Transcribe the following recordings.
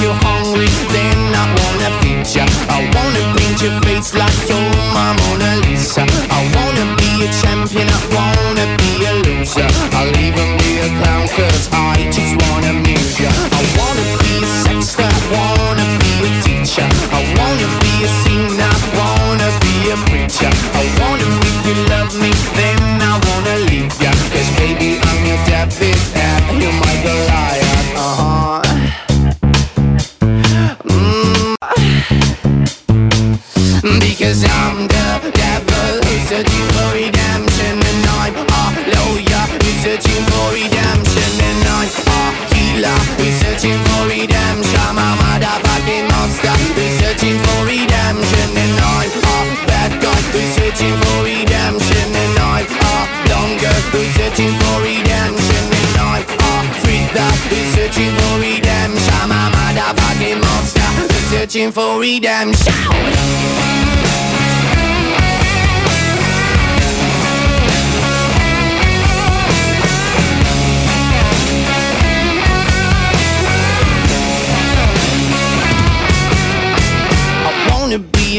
you hungry, then I wanna feed ya. I wanna paint your face like you're my Mona Lisa. I wanna be a champion, I wanna be a loser. I'll even be a clown cause I just wanna amuse ya. I wanna be a sexter, I wanna be a teacher. I wanna be a singer, I wanna be a preacher. I wanna make you love me, Because I'm the devil who's searching for redemption And I'm a lawyer who's searching for redemption And I'm a killer who's searching for redemption reaching for redemption.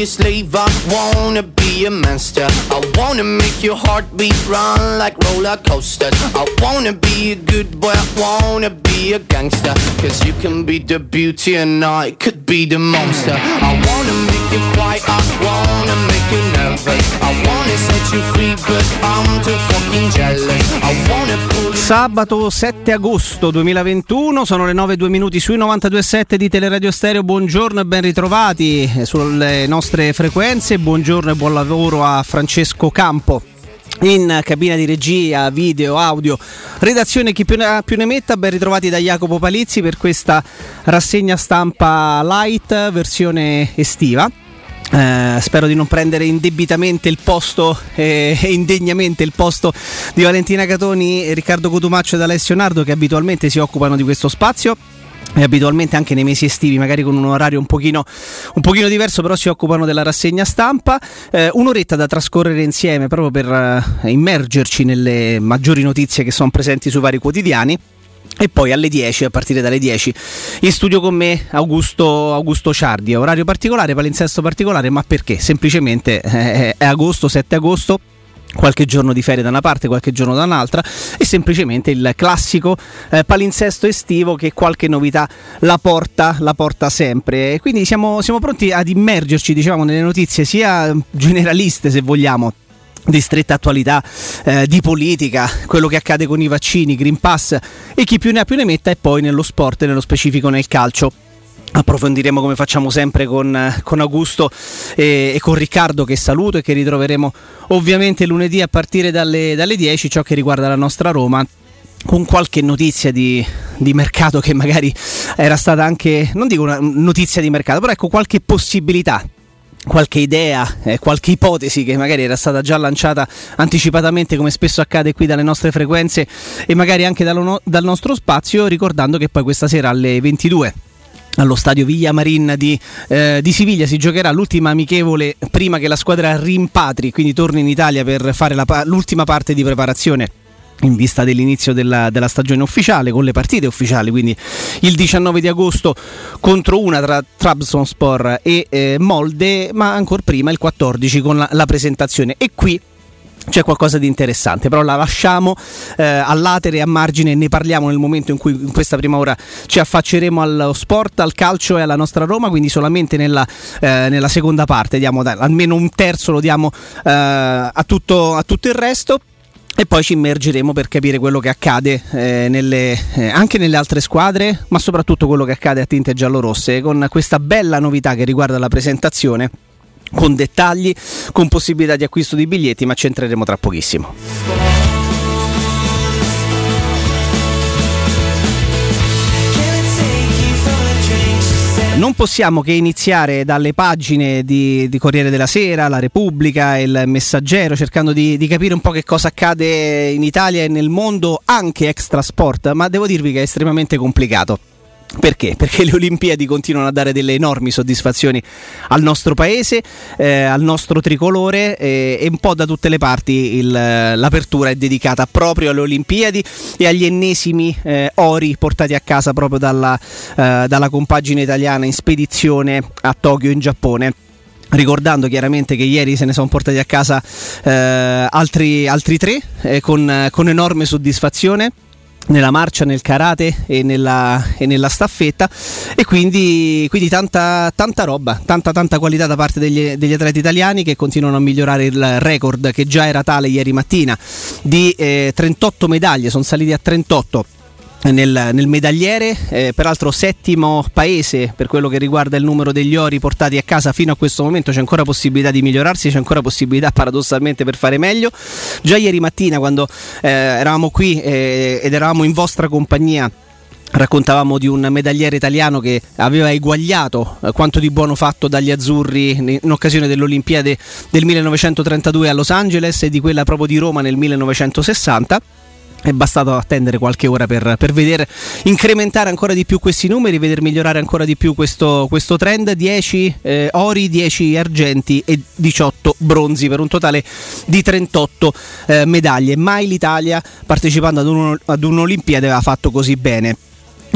A slave, I wanna be a master. I wanna make your heartbeat run like roller coasters. I wanna be a good boy, I wanna be a gangster. Cause you can be the beauty and I could be the monster. I wanna you cry, I wanna make you nervous. I wanna set you free, but I'm too fucking jealous. I wanna pull Sabato 7 agosto 2021, sono le 9 minuti sui 92.7 di Teleradio Stereo. Buongiorno e ben ritrovati sulle nostre frequenze. Buongiorno e buon lavoro a Francesco Campo. In cabina di regia, video, audio, redazione chi più ne, più ne metta, ben ritrovati da Jacopo Palizzi per questa rassegna stampa light versione estiva. Eh, spero di non prendere indebitamente il posto eh, e indegnamente il posto di Valentina Catoni, Riccardo Cotumaccio ed Alessio Nardo che abitualmente si occupano di questo spazio e abitualmente anche nei mesi estivi, magari con un orario un pochino, un pochino diverso, però si occupano della rassegna stampa. Eh, un'oretta da trascorrere insieme proprio per eh, immergerci nelle maggiori notizie che sono presenti sui vari quotidiani. E poi alle 10, a partire dalle 10, in studio con me Augusto, Augusto Ciardi. Orario particolare, palinsesto particolare, ma perché? Semplicemente eh, è agosto, 7 agosto qualche giorno di ferie da una parte, qualche giorno da un'altra e semplicemente il classico eh, palinsesto estivo che qualche novità la porta, la porta sempre. Quindi siamo, siamo pronti ad immergerci diciamo, nelle notizie sia generaliste se vogliamo di stretta attualità, eh, di politica, quello che accade con i vaccini, Green Pass e chi più ne ha più ne metta e poi nello sport e nello specifico nel calcio approfondiremo come facciamo sempre con, con Augusto e, e, con Riccardo che saluto e che ritroveremo ovviamente lunedì a partire dalle, dalle 10 ciò che riguarda la nostra Roma con qualche notizia di, di, mercato che magari era stata anche, non dico una notizia di mercato, però ecco qualche possibilità qualche idea, eh, qualche ipotesi che magari era stata già lanciata anticipatamente come spesso accade qui dalle nostre frequenze e magari anche dal, nostro spazio, ricordando che poi questa sera alle 22 allo stadio Villamarin di, eh, di, Siviglia. Si giocherà l'ultima amichevole prima che la squadra rimpatri, quindi torni in Italia per fare la, l'ultima parte di preparazione in vista dell'inizio della, della, stagione ufficiale con le partite ufficiali quindi il 19 di agosto contro una tra Trabzonspor e eh, Molde ma ancora prima il 14 con la, la presentazione. E qui c'è qualcosa di interessante, però la lasciamo eh, all'atere, a margine, ne parliamo nel momento in cui in questa prima ora ci affacceremo allo sport, al calcio e alla nostra Roma, quindi solamente nella, eh, nella seconda parte, diamo dai, almeno un terzo lo diamo eh, a, tutto, a tutto il resto. E poi ci immergeremo per capire quello che accade eh, nelle, eh, anche nelle altre squadre, ma soprattutto quello che accade a tinte giallorosse, con questa bella novità che riguarda la presentazione con dettagli, con possibilità di acquisto di biglietti, ma ci entreremo tra pochissimo. Non possiamo che iniziare dalle pagine di, di, Corriere della Sera, La Repubblica, Il Messaggero, cercando di, di, capire un po' che cosa accade in Italia e nel mondo, anche extra sport, ma devo dirvi che è estremamente complicato. Perché? Perché le Olimpiadi continuano a dare delle enormi soddisfazioni al nostro paese, eh, al nostro tricolore eh, e un po' da tutte le parti il, l'apertura è dedicata proprio alle Olimpiadi e agli ennesimi eh, ori portati a casa proprio dalla, eh, dalla compagine italiana in spedizione a Tokyo in Giappone ricordando chiaramente che ieri se ne sono portati a casa eh, altri, altri, tre eh, con, con enorme soddisfazione nella marcia, nel karate e nella, e nella staffetta. E quindi, quindi tanta, tanta, roba, tanta, tanta qualità da parte degli, degli, atleti italiani che continuano a migliorare il record che già era tale ieri mattina di eh, 38 medaglie, sono saliti a 38 nel, nel medagliere, eh, peraltro settimo paese per quello che riguarda il numero degli ori portati a casa fino a questo momento, c'è ancora possibilità di migliorarsi, c'è ancora possibilità paradossalmente per fare meglio. Già ieri mattina quando eh, eravamo qui eh, ed eravamo in vostra compagnia raccontavamo di un medagliere italiano che aveva eguagliato eh, quanto di buono fatto dagli azzurri in occasione dell'Olimpiade del 1932 a Los Angeles e di quella proprio di Roma nel 1960 è bastato attendere qualche ora per, per vedere incrementare ancora di più questi numeri, vedere migliorare ancora di più questo, questo trend. 10 eh, ori, 10 argenti e 18 bronzi per un totale di 38 eh, medaglie. Mai l'Italia partecipando ad, un, ad un'Olimpiade aveva fatto così bene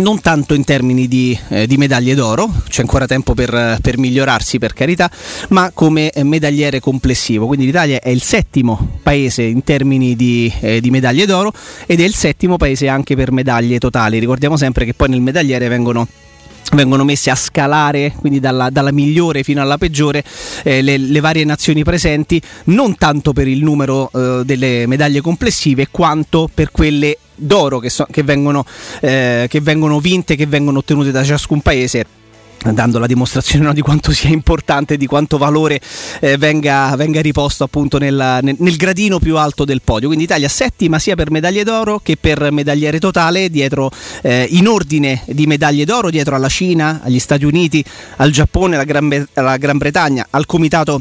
non tanto in termini di, eh, di, medaglie d'oro, c'è ancora tempo per, per, migliorarsi per carità, ma come medagliere complessivo. Quindi l'Italia è il settimo paese in termini di, eh, di, medaglie d'oro ed è il settimo paese anche per medaglie totali. Ricordiamo sempre che poi nel medagliere vengono vengono messe a scalare, quindi dalla, dalla migliore fino alla peggiore, eh, le, le, varie nazioni presenti, non tanto per il numero eh, delle medaglie complessive, quanto per quelle d'oro che, so, che, vengono, eh, che vengono vinte, che vengono ottenute da ciascun paese dando la dimostrazione no, di quanto sia importante, di quanto valore eh, venga, venga, riposto appunto nel, nel, nel, gradino più alto del podio. Quindi Italia settima sia per medaglie d'oro che per medagliere totale, dietro eh, in ordine di medaglie d'oro, dietro alla Cina, agli Stati Uniti, al Giappone, alla Gran, alla Gran Bretagna, al Comitato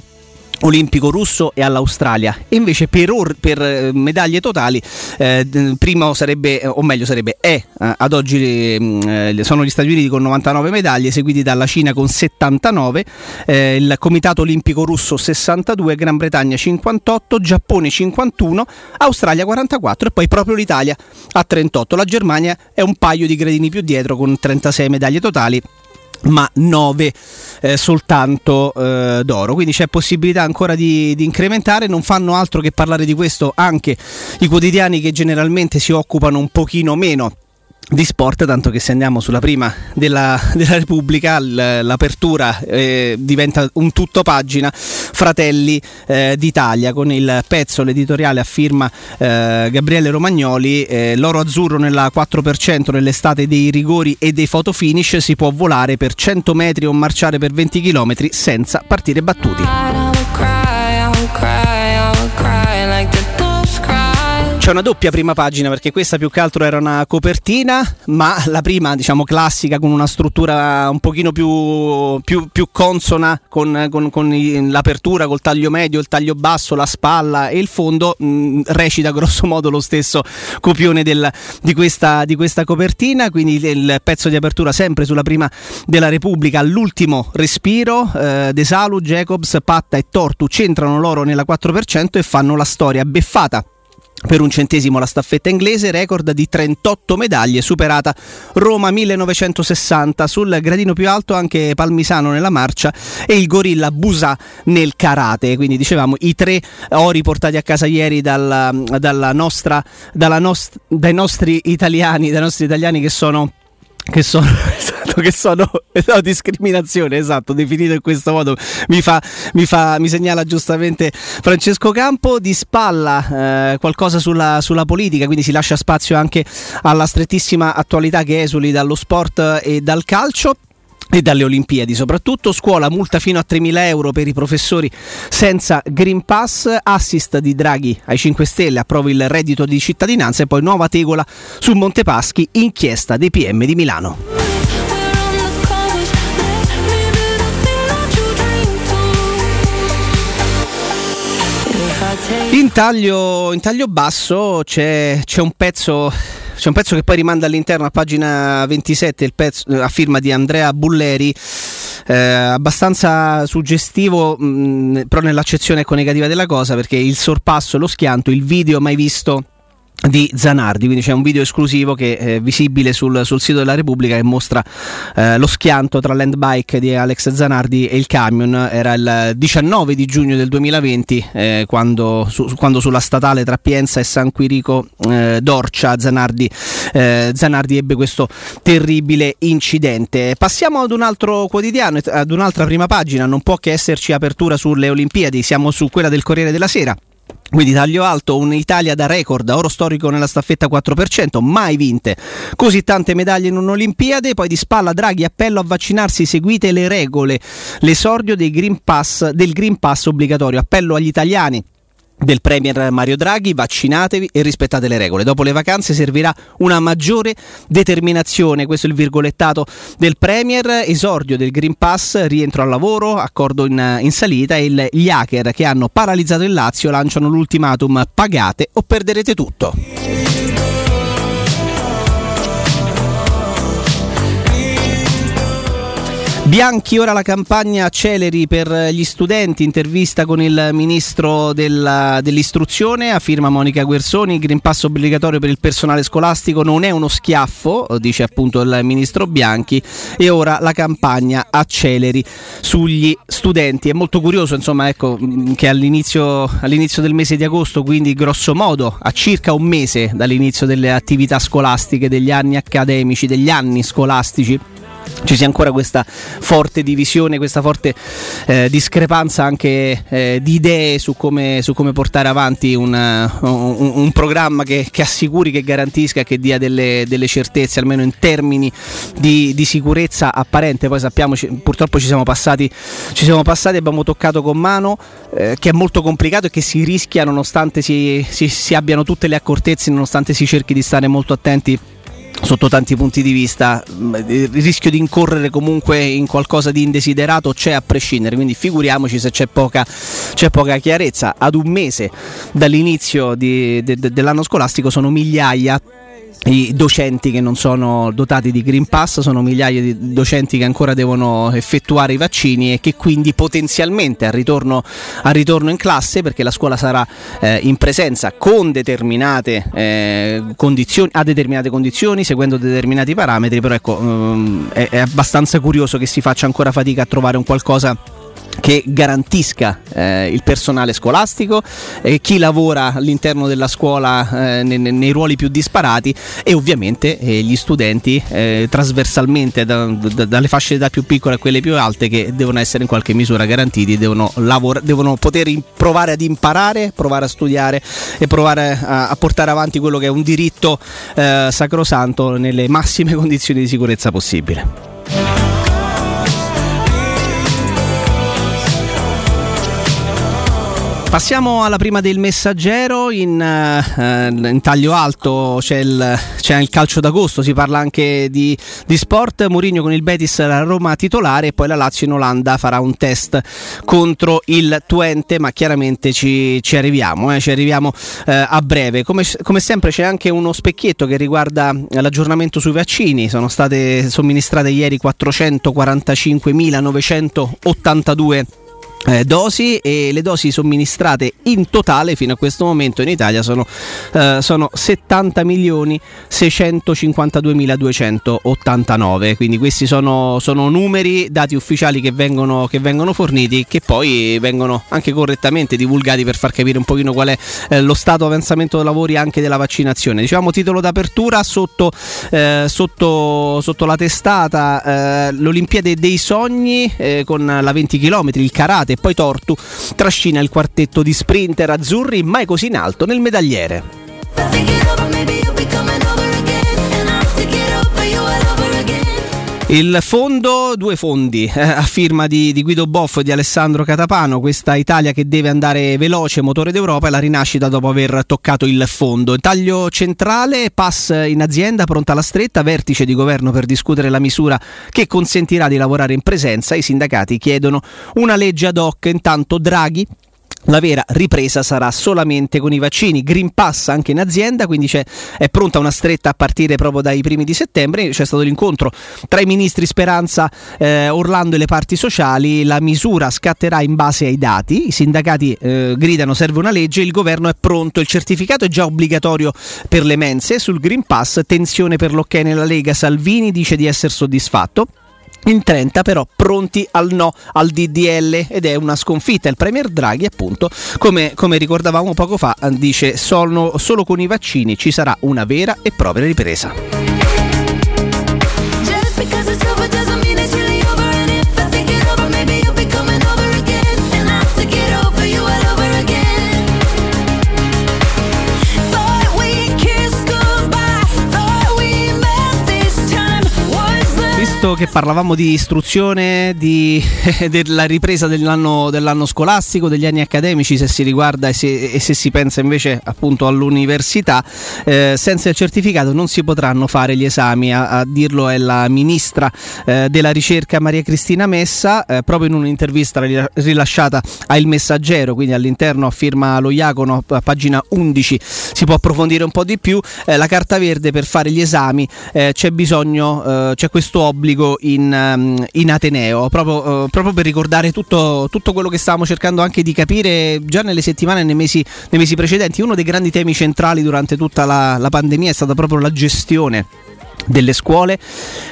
olimpico russo e all'Australia. E invece per, or- per eh, medaglie totali eh, primo sarebbe o meglio sarebbe è eh, ad oggi mm, eh, sono gli Stati Uniti con 99 medaglie seguiti dalla Cina con 79 eh, il comitato olimpico russo 62 Gran Bretagna 58 Giappone 51 Australia 44 e poi proprio l'Italia a 38 la Germania è un paio di gradini più dietro con 36 medaglie totali ma 9 eh, soltanto eh, d'oro. Quindi c'è possibilità ancora di, di, incrementare. Non fanno altro che parlare di questo anche i quotidiani che generalmente si occupano un pochino meno di sport, tanto che se andiamo sulla prima della, della Repubblica l'apertura eh, diventa un tutto pagina Fratelli eh, d'Italia con il pezzo, l'editoriale a firma eh, Gabriele Romagnoli eh, l'oro azzurro nella 4% nell'estate dei rigori e dei photo finish si può volare per 100 metri o marciare per 20 km senza partire battuti. C'è una doppia prima pagina perché questa più che altro era una copertina, ma la prima, diciamo, classica con una struttura un pochino più, più, più consona con, con, con, l'apertura, col taglio medio, il taglio basso, la spalla e il fondo mh, mm, recita grosso modo lo stesso copione del, di, questa, di, questa, copertina, quindi il pezzo di apertura sempre sulla prima della Repubblica, all'ultimo respiro, eh, De Salu, Jacobs, Patta e Tortu centrano l'oro nella 4% e fanno la storia. Beffata per un centesimo la staffetta inglese, record di 38 medaglie, superata Roma 1960. Sul gradino più alto anche Palmisano nella marcia e il gorilla Busa nel karate. Quindi dicevamo i tre ori portati a casa ieri dalla, dalla nostra, dalla nost- dai nostri italiani, dai nostri italiani che sono che sono, esatto, che sono no, discriminazione, esatto, definito in questo modo, mi, fa, mi, fa, mi segnala giustamente Francesco Campo, di spalla eh, qualcosa sulla, sulla, politica, quindi si lascia spazio anche alla strettissima attualità che esuli dallo sport e dal calcio e dalle Olimpiadi soprattutto. Scuola multa fino a 3.000 euro per i professori senza Green Pass, assist di Draghi ai 5 Stelle, approva il reddito di cittadinanza e poi nuova tegola su Montepaschi, inchiesta dei PM di Milano. In taglio, in taglio basso c'è, c'è un pezzo c'è un pezzo che poi rimanda all'interno a pagina 27, il pezzo a firma di Andrea Bulleri, eh, abbastanza suggestivo, mh, però nell'accezione ecco, negativa della cosa, perché il sorpasso, lo schianto, il video mai visto di Zanardi, quindi c'è un video esclusivo che è visibile sul, sul sito della Repubblica che mostra eh, lo schianto tra l'handbike di Alex Zanardi e il camion, era il 19 di giugno del 2020 eh, quando, su, quando, sulla statale tra Pienza e San Quirico eh, d'Orcia Zanardi, eh, Zanardi, ebbe questo terribile incidente. Passiamo ad un altro quotidiano, ad un'altra prima pagina, non può che esserci apertura sulle Olimpiadi, siamo su quella del Corriere della Sera. Quindi taglio alto, un'Italia da record, oro storico nella staffetta 4%, mai vinte. Così tante medaglie in un'Olimpiade, poi di spalla Draghi appello a vaccinarsi, seguite le regole, l'esordio Green Pass, del Green Pass obbligatorio, appello agli italiani del Premier Mario Draghi, vaccinatevi e rispettate le regole. Dopo le vacanze servirà una maggiore determinazione, questo è il virgolettato del Premier, esordio del Green Pass, rientro al lavoro, accordo in, in salita e gli hacker che hanno paralizzato il Lazio lanciano l'ultimatum pagate o perderete tutto. Bianchi, ora la campagna acceleri per gli studenti, intervista con il ministro della, dell'istruzione, a firma Monica Guersoni, il Green Pass obbligatorio per il personale scolastico non è uno schiaffo, dice appunto il ministro Bianchi, e ora la campagna acceleri sugli studenti. È molto curioso insomma ecco, che all'inizio, all'inizio del mese di agosto, quindi grosso modo a circa un mese dall'inizio delle attività scolastiche, degli anni accademici, degli anni scolastici, ci sia ancora questa forte divisione, questa forte eh, discrepanza anche eh, di idee su come, su come portare avanti un, un, un programma che, che, assicuri, che garantisca, che dia delle, delle certezze, almeno in termini di, di, sicurezza apparente. Poi sappiamo, purtroppo ci siamo passati, ci siamo passati abbiamo toccato con mano, eh, che è molto complicato e che si rischia nonostante si, si, si abbiano tutte le accortezze, nonostante si cerchi di stare molto attenti sotto tanti punti di vista mm, il rischio di incorrere comunque in qualcosa di indesiderato c'è a prescindere quindi figuriamoci se c'è poca, c'è poca chiarezza. Ad un mese dall'inizio di, de, de, dell'anno scolastico sono migliaia i docenti che non sono dotati di Green Pass, sono migliaia di docenti che ancora devono effettuare i vaccini e che quindi potenzialmente al ritorno, al ritorno in classe, perché la scuola sarà eh, in presenza con determinate eh, condizioni, a determinate condizioni, seguendo determinati parametri, però ecco, ehm, è, è abbastanza curioso che si faccia ancora fatica a trovare un qualcosa che garantisca eh, il personale scolastico, eh, chi lavora all'interno della scuola eh, nei, nei, ruoli più disparati e ovviamente eh, gli studenti eh, trasversalmente da, da, dalle fasce d'età più piccole a quelle più alte che devono essere in qualche misura garantiti, devono, lavora, devono poter provare ad imparare, provare a studiare e provare a, a portare avanti quello che è un diritto eh, sacrosanto nelle massime condizioni di sicurezza possibile. Passiamo alla prima del messaggero, in, uh, in taglio alto c'è il, c'è il, calcio d'agosto, si parla anche di, di, sport, Mourinho con il Betis la Roma titolare e poi la Lazio in Olanda farà un test contro il Twente, ma chiaramente ci, ci arriviamo, eh, ci arriviamo uh, a breve. Come, come, sempre c'è anche uno specchietto che riguarda l'aggiornamento sui vaccini, sono state somministrate ieri 445.982 eh, dosi e le dosi somministrate in totale fino a questo momento in Italia sono, eh, sono 70 milioni 652 289 quindi questi sono, sono, numeri dati ufficiali che vengono, che vengono forniti che poi vengono anche correttamente divulgati per far capire un pochino qual è eh, lo stato avanzamento dei lavori anche della vaccinazione. Diciamo titolo d'apertura sotto, eh, sotto, sotto la testata eh, l'Olimpiade dei sogni eh, con la 20 km il karate e poi Tortu trascina il quartetto di sprinter azzurri mai così in alto nel medagliere. Il fondo, due fondi eh, a firma di, di, Guido Boffo e di Alessandro Catapano, questa Italia che deve andare veloce, motore d'Europa e la rinascita dopo aver toccato il fondo. Taglio centrale, pass in azienda, pronta la stretta, vertice di governo per discutere la misura che consentirà di lavorare in presenza. I sindacati chiedono una legge ad hoc, intanto Draghi la vera ripresa sarà solamente con i vaccini. Green Pass anche in azienda, quindi è pronta una stretta a partire proprio dai primi di settembre. C'è stato l'incontro tra i ministri Speranza, eh, Orlando e le parti sociali. La misura scatterà in base ai dati. I sindacati eh, gridano serve una legge, il governo è pronto. Il certificato è già obbligatorio per le mense. Sul Green Pass, tensione per l'ok nella Lega. Salvini dice di essere soddisfatto in 30 però pronti al no al DDL ed è una sconfitta. Il Premier Draghi appunto, come, come ricordavamo poco fa, dice solo, solo con i vaccini ci sarà una vera e propria ripresa. Visto che parlavamo di istruzione, di, della ripresa dell'anno, dell'anno, scolastico, degli anni accademici, se si riguarda e se, e se si pensa invece appunto all'università, eh, senza il certificato non si potranno fare gli esami. A, a dirlo è la ministra eh, della ricerca Maria Cristina Messa, eh, proprio in un'intervista rilasciata a Il Messaggero, quindi all'interno a firma Lo Iacono, a pagina 11, si può approfondire un po' di più. Eh, la carta verde per fare gli esami eh, c'è bisogno, c'è questo obbligo pubblico in, um, in Ateneo, proprio, uh, proprio, per ricordare tutto, tutto, quello che stavamo cercando anche di capire già nelle settimane e nei mesi, nei mesi precedenti. Uno dei grandi temi centrali durante tutta la, la pandemia è stata proprio la gestione delle scuole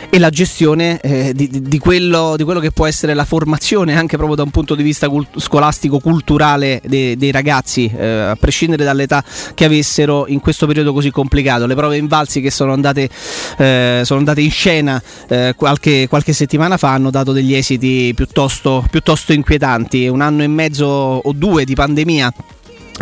e la gestione eh, di, di, quello, di, quello, che può essere la formazione anche proprio da un punto di vista cult- scolastico, culturale de- dei ragazzi, eh, a prescindere dall'età che avessero in questo periodo così complicato. Le prove invalsi che sono andate, eh, sono andate in scena eh, qualche, qualche, settimana fa hanno dato degli esiti piuttosto, piuttosto inquietanti. Un anno e mezzo o due di pandemia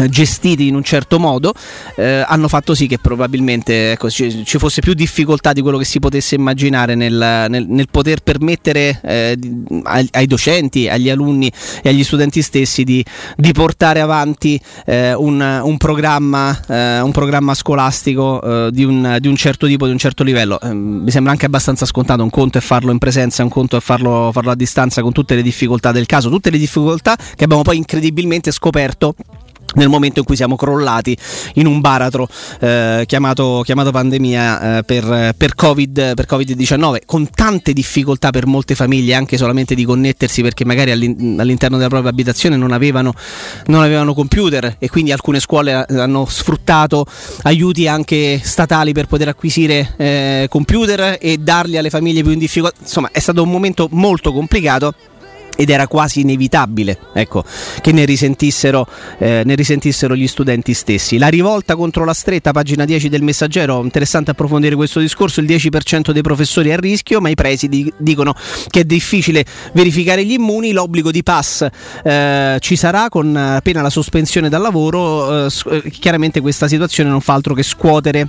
gestiti in un certo modo eh, hanno fatto sì che probabilmente ecco, ci, ci, fosse più difficoltà di quello che si potesse immaginare nel, nel, nel poter permettere eh, ai, ai, docenti, agli alunni e agli studenti stessi di, di portare avanti eh, un, un, programma, eh, un, programma, scolastico eh, di un, di, un, certo tipo, di un certo livello. Ehm, mi sembra anche abbastanza scontato, un conto è farlo in presenza, un conto è farlo, farlo a distanza con tutte le difficoltà del caso, tutte le difficoltà che abbiamo poi incredibilmente scoperto nel momento in cui siamo crollati in un baratro eh, chiamato, chiamato, pandemia eh, per, per, COVID, per, Covid-19 con tante difficoltà per molte famiglie anche solamente di connettersi perché magari all'interno della propria abitazione non avevano, non avevano computer e quindi alcune scuole hanno sfruttato aiuti anche statali per poter acquisire eh, computer e darli alle famiglie più in difficoltà. Insomma è stato un momento molto complicato ed era quasi inevitabile ecco, che ne risentissero, eh, ne risentissero, gli studenti stessi. La rivolta contro la stretta, pagina 10 del messaggero, interessante approfondire questo discorso, il 10% dei professori è a rischio, ma i presidi dicono che è difficile verificare gli immuni, l'obbligo di pass eh, ci sarà con appena la sospensione dal lavoro, eh, chiaramente questa situazione non fa altro che scuotere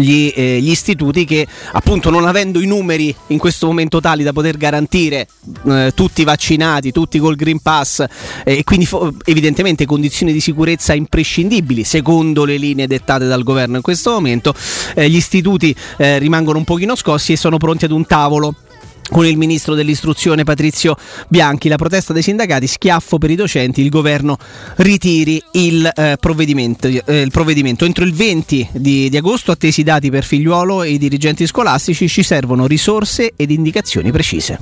gli, eh, gli, istituti che appunto non avendo i numeri in questo momento tali da poter garantire eh, tutti vaccinati, tutti col Green Pass eh, e quindi fo- evidentemente condizioni di sicurezza imprescindibili secondo le linee dettate dal governo in questo momento, eh, gli istituti eh, rimangono un pochino scossi e sono pronti ad un tavolo con il ministro dell'istruzione Patrizio Bianchi. La protesta dei sindacati, schiaffo per i docenti, il governo ritiri il, eh, provvedimento, eh, il provvedimento, Entro il 20 di, di, agosto, attesi i dati per figliuolo e i dirigenti scolastici, ci servono risorse ed indicazioni precise.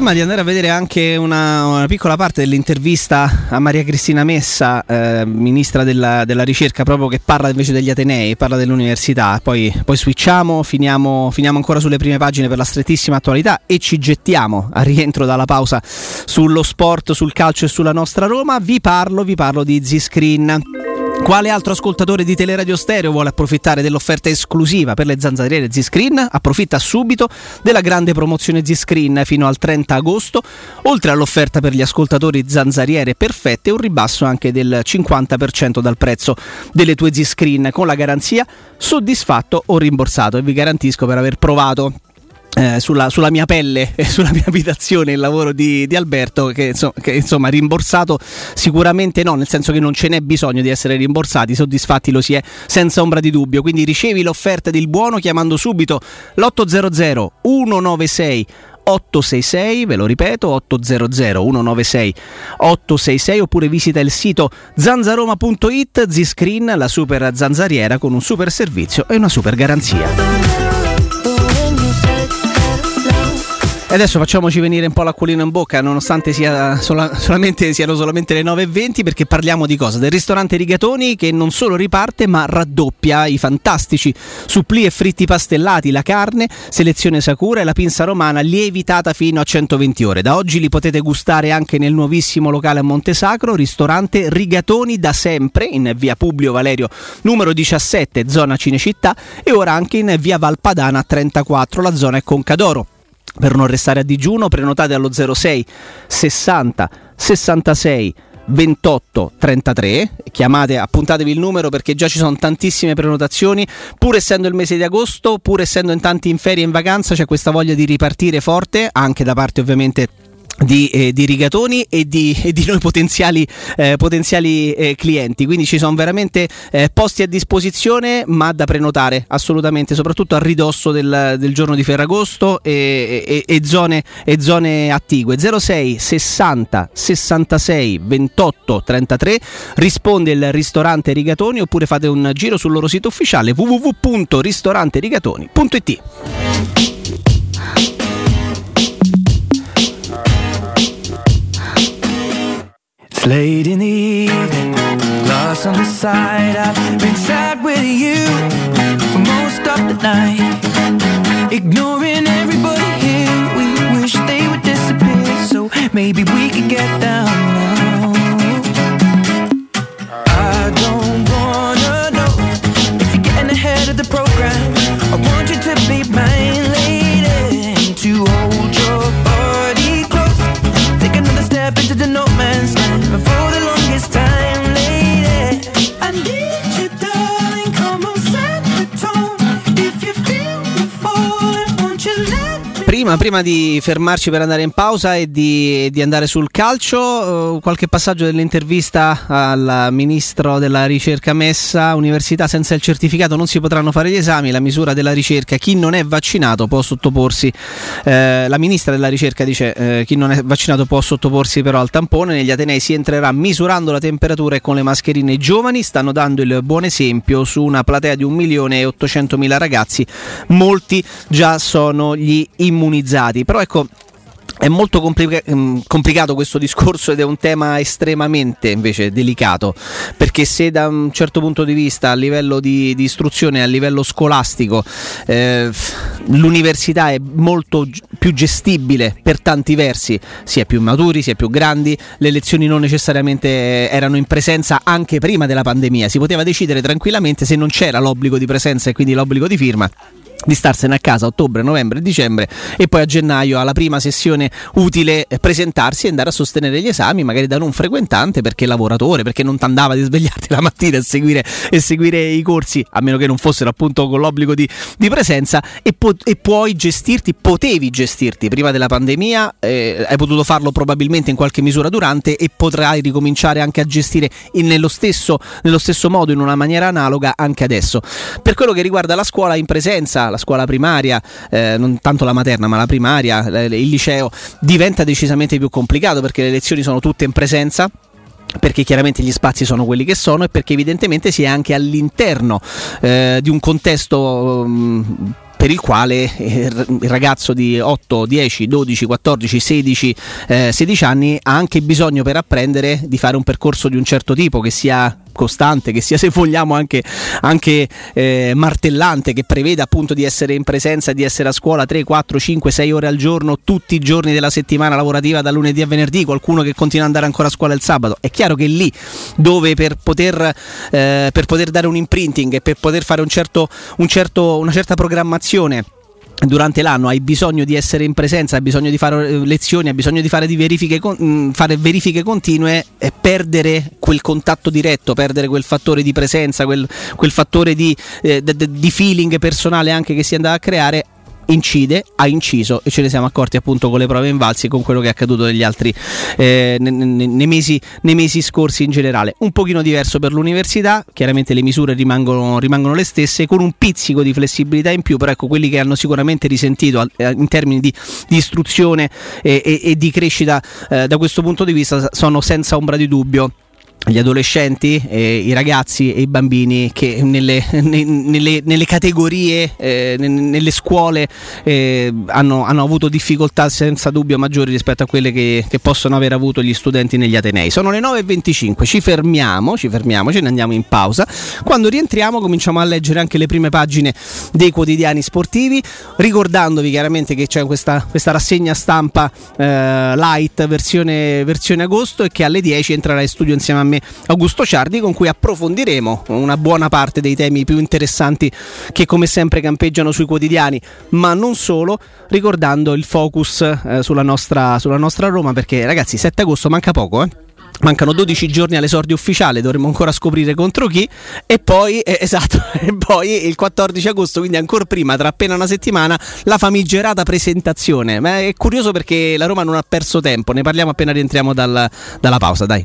Prima di andare a vedere anche una, una, piccola parte dell'intervista a Maria Cristina Messa, eh, ministra della, della, ricerca, proprio che parla invece degli Atenei, parla dell'università, poi, poi switchiamo, finiamo, finiamo, ancora sulle prime pagine per la strettissima attualità e ci gettiamo a rientro dalla pausa sullo sport, sul calcio e sulla nostra Roma. Vi parlo, vi parlo di Z-Screen. Quale altro ascoltatore di Teleradio Stereo vuole approfittare dell'offerta esclusiva per le zanzariere Z-Screen? Approfitta subito della grande promozione Z-Screen fino al 30 agosto. Oltre all'offerta per gli ascoltatori zanzariere perfette, un ribasso anche del 50% dal prezzo delle tue Z-Screen con la garanzia soddisfatto o rimborsato e vi garantisco per aver provato eh, sulla, sulla, mia pelle e sulla mia abitazione il lavoro di, di Alberto che, insomma, che insomma rimborsato sicuramente no nel senso che non ce n'è bisogno di essere rimborsati soddisfatti lo si è senza ombra di dubbio quindi ricevi l'offerta del buono chiamando subito l'800 196 866, ve lo ripeto, 800 196 866 oppure visita il sito zanzaroma.it, Ziscreen, la super zanzariera con un super servizio e una super garanzia. E adesso facciamoci venire un po' l'acquolino in bocca, nonostante sia sola, solamente, siano solamente le 9.20, perché parliamo di cosa? Del ristorante Rigatoni che non solo riparte, ma raddoppia i fantastici supplì e fritti pastellati, la carne, selezione Sakura e la pinza romana lievitata fino a 120 ore. Da oggi li potete gustare anche nel nuovissimo locale a Montesacro, ristorante Rigatoni da sempre, in via Publio Valerio numero 17, zona Cinecittà, e ora anche in via Valpadana 34, la zona è Concadoro. Per non restare a digiuno prenotate allo 06 60 66 28 33 chiamate appuntatevi il numero perché già ci sono tantissime prenotazioni. Pur essendo il mese di agosto pur essendo in tanti in ferie e in vacanza c'è questa voglia di ripartire forte anche da parte ovviamente di, eh, di, rigatoni e di, e di noi potenziali, eh, potenziali eh, clienti. Quindi ci sono veramente eh, posti a disposizione, ma da prenotare assolutamente, soprattutto a ridosso del, del giorno di Ferragosto e, e, e, zone, e zone attigue. 06 60 66 28 33 risponde il ristorante Rigatoni oppure fate un giro sul loro sito ufficiale www.ristoranterigatoni.it. It's late in the evening, glass on the side. I've been sad with you for most of the night. Ignoring everybody here, we wish they would disappear. So maybe we could get down Prima, prima, di fermarci per andare in pausa e di, di andare sul calcio, uh, qualche passaggio dell'intervista al ministro della ricerca Messa, università senza il certificato non si potranno fare gli esami, la misura della ricerca, chi non è vaccinato può sottoporsi, eh, la ministra della ricerca dice eh, chi non è vaccinato può sottoporsi però al tampone, negli Atenei si entrerà misurando la temperatura e con le mascherine. I giovani, stanno dando il buon esempio su una platea di 1 milione e 800 mila ragazzi, molti già sono gli immunizzati immunizzati. Però ecco, è molto complica- mm, complicato questo discorso ed è un tema estremamente invece delicato. Perché se da un certo punto di vista a livello di, di istruzione, a livello scolastico eh, l'università è molto più gestibile per tanti versi, si è più maturi, si è più grandi, le lezioni non necessariamente erano in presenza anche prima della pandemia, si poteva decidere tranquillamente se non c'era l'obbligo di presenza e quindi l'obbligo di firma di starsene a casa a ottobre, novembre e dicembre e poi a gennaio alla prima sessione utile eh, presentarsi e andare a sostenere gli esami magari da non frequentante perché lavoratore, perché non ti andava di svegliarti la mattina e seguire, e seguire, i corsi a meno che non fossero appunto con l'obbligo di, di presenza e, po- e, puoi gestirti, potevi gestirti prima della pandemia, eh, hai potuto farlo probabilmente in qualche misura durante e potrai ricominciare anche a gestire nello, stesso, nello stesso modo, in una maniera analoga anche adesso. Per quello che riguarda la scuola in presenza, la scuola primaria, eh, non tanto la materna ma la primaria, il liceo, diventa decisamente più complicato perché le lezioni sono tutte in presenza perché chiaramente gli spazi sono quelli che sono e perché evidentemente si è anche all'interno eh, di un contesto um, per il quale eh, il ragazzo di 8, 10, 12, 14, 16, eh, 16 anni ha anche bisogno per apprendere di fare un percorso di un certo tipo che sia costante, che sia se vogliamo anche, anche eh, martellante, che preveda appunto di essere in presenza, di essere a scuola 3, 4, 5, 6 ore al giorno tutti i giorni della settimana lavorativa da lunedì a venerdì, qualcuno che continua ad andare ancora a scuola il sabato. È chiaro che lì dove per poter, eh, per poter dare un imprinting e per poter fare un certo, un certo, una certa programmazione durante l'anno hai bisogno di essere in presenza, hai bisogno di fare eh, lezioni, hai bisogno di fare, di verifiche, mm, fare verifiche continue e perdere quel contatto diretto, perdere quel fattore di presenza, quel, quel fattore di, eh, di feeling personale anche che si andava a creare incide, ha inciso e ce ne siamo accorti appunto con le prove invalsi e con quello che è accaduto negli altri eh, nei, nei, mesi, nei, mesi, scorsi in generale. Un pochino diverso per l'università, chiaramente le misure rimangono, rimangono, le stesse, con un pizzico di flessibilità in più, però ecco quelli che hanno sicuramente risentito eh, in termini di, di istruzione e, e, e, di crescita eh, da questo punto di vista sono senza ombra di dubbio gli adolescenti, eh, i ragazzi e i bambini che nelle, ne, nelle, nelle categorie, eh, nelle scuole eh, hanno, hanno, avuto difficoltà senza dubbio maggiori rispetto a quelle che, che, possono aver avuto gli studenti negli Atenei. Sono le 9.25, ci fermiamo, ci fermiamo, ce ne andiamo in pausa. Quando rientriamo cominciamo a leggere anche le prime pagine dei quotidiani sportivi, ricordandovi chiaramente che c'è questa, questa rassegna stampa eh, light versione, versione agosto e che alle 10 entrerà in studio insieme a me Augusto Ciardi con cui approfondiremo una buona parte dei temi più interessanti che come sempre campeggiano sui quotidiani, ma non solo, ricordando il focus eh, sulla, nostra, sulla nostra Roma perché ragazzi 7 agosto manca poco eh. Mancano 12 giorni all'esordio ufficiale, dovremo ancora scoprire contro chi. E poi, eh, esatto, e poi il 14 agosto, quindi ancora prima, tra appena una settimana, la famigerata presentazione. Ma è curioso perché la Roma non ha perso tempo, ne parliamo appena rientriamo dal, dalla pausa, dai.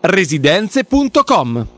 residenze.com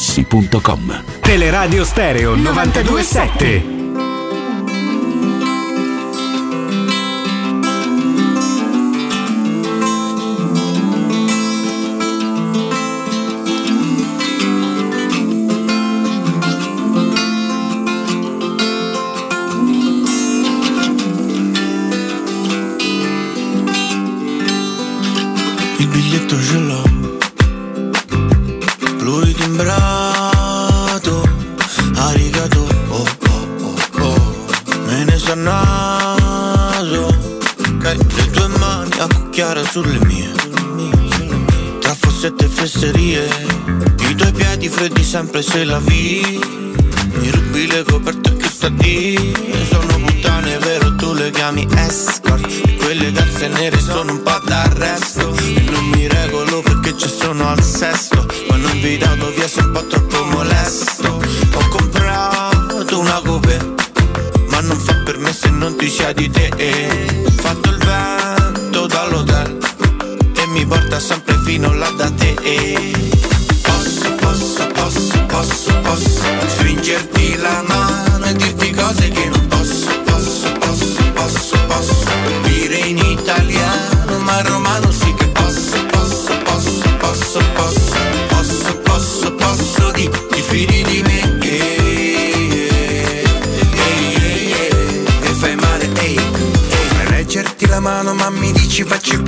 artigianamaterassi.com. Teleradio Stereo 927. Il biglietto ce freddi sempre se la vi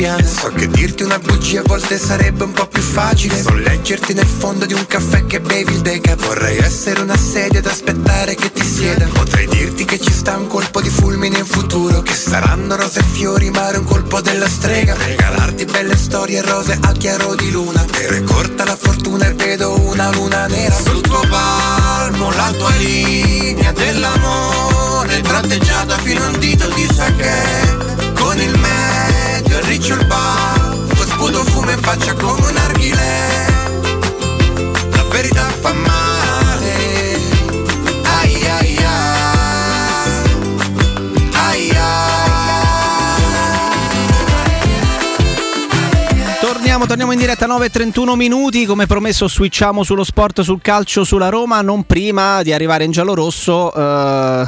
piano. So che dirti una bugia a volte sarebbe un po' più facile. Non leggerti nel fondo di un caffè che bevi il deca Vorrei essere una sedia ad aspettare che ti sieda. Potrei dirti che ci sta un colpo di fulmine in futuro Che saranno rose e fiori ma è un colpo della strega. Regalarti belle storie rose al chiaro di luna. Però corta la fortuna e vedo una luna nera Sul tuo palmo la tua linea dell'amore Tratteggiata fino a un dito di sake Con il medio e riccio il baffo Sputo fumo in faccia come un arghile. La verità fa male Torniamo, torniamo in diretta 9.31 minuti, come promesso switchiamo sullo sport, sul calcio, sulla Roma, non prima di arrivare in giallo rosso, eh,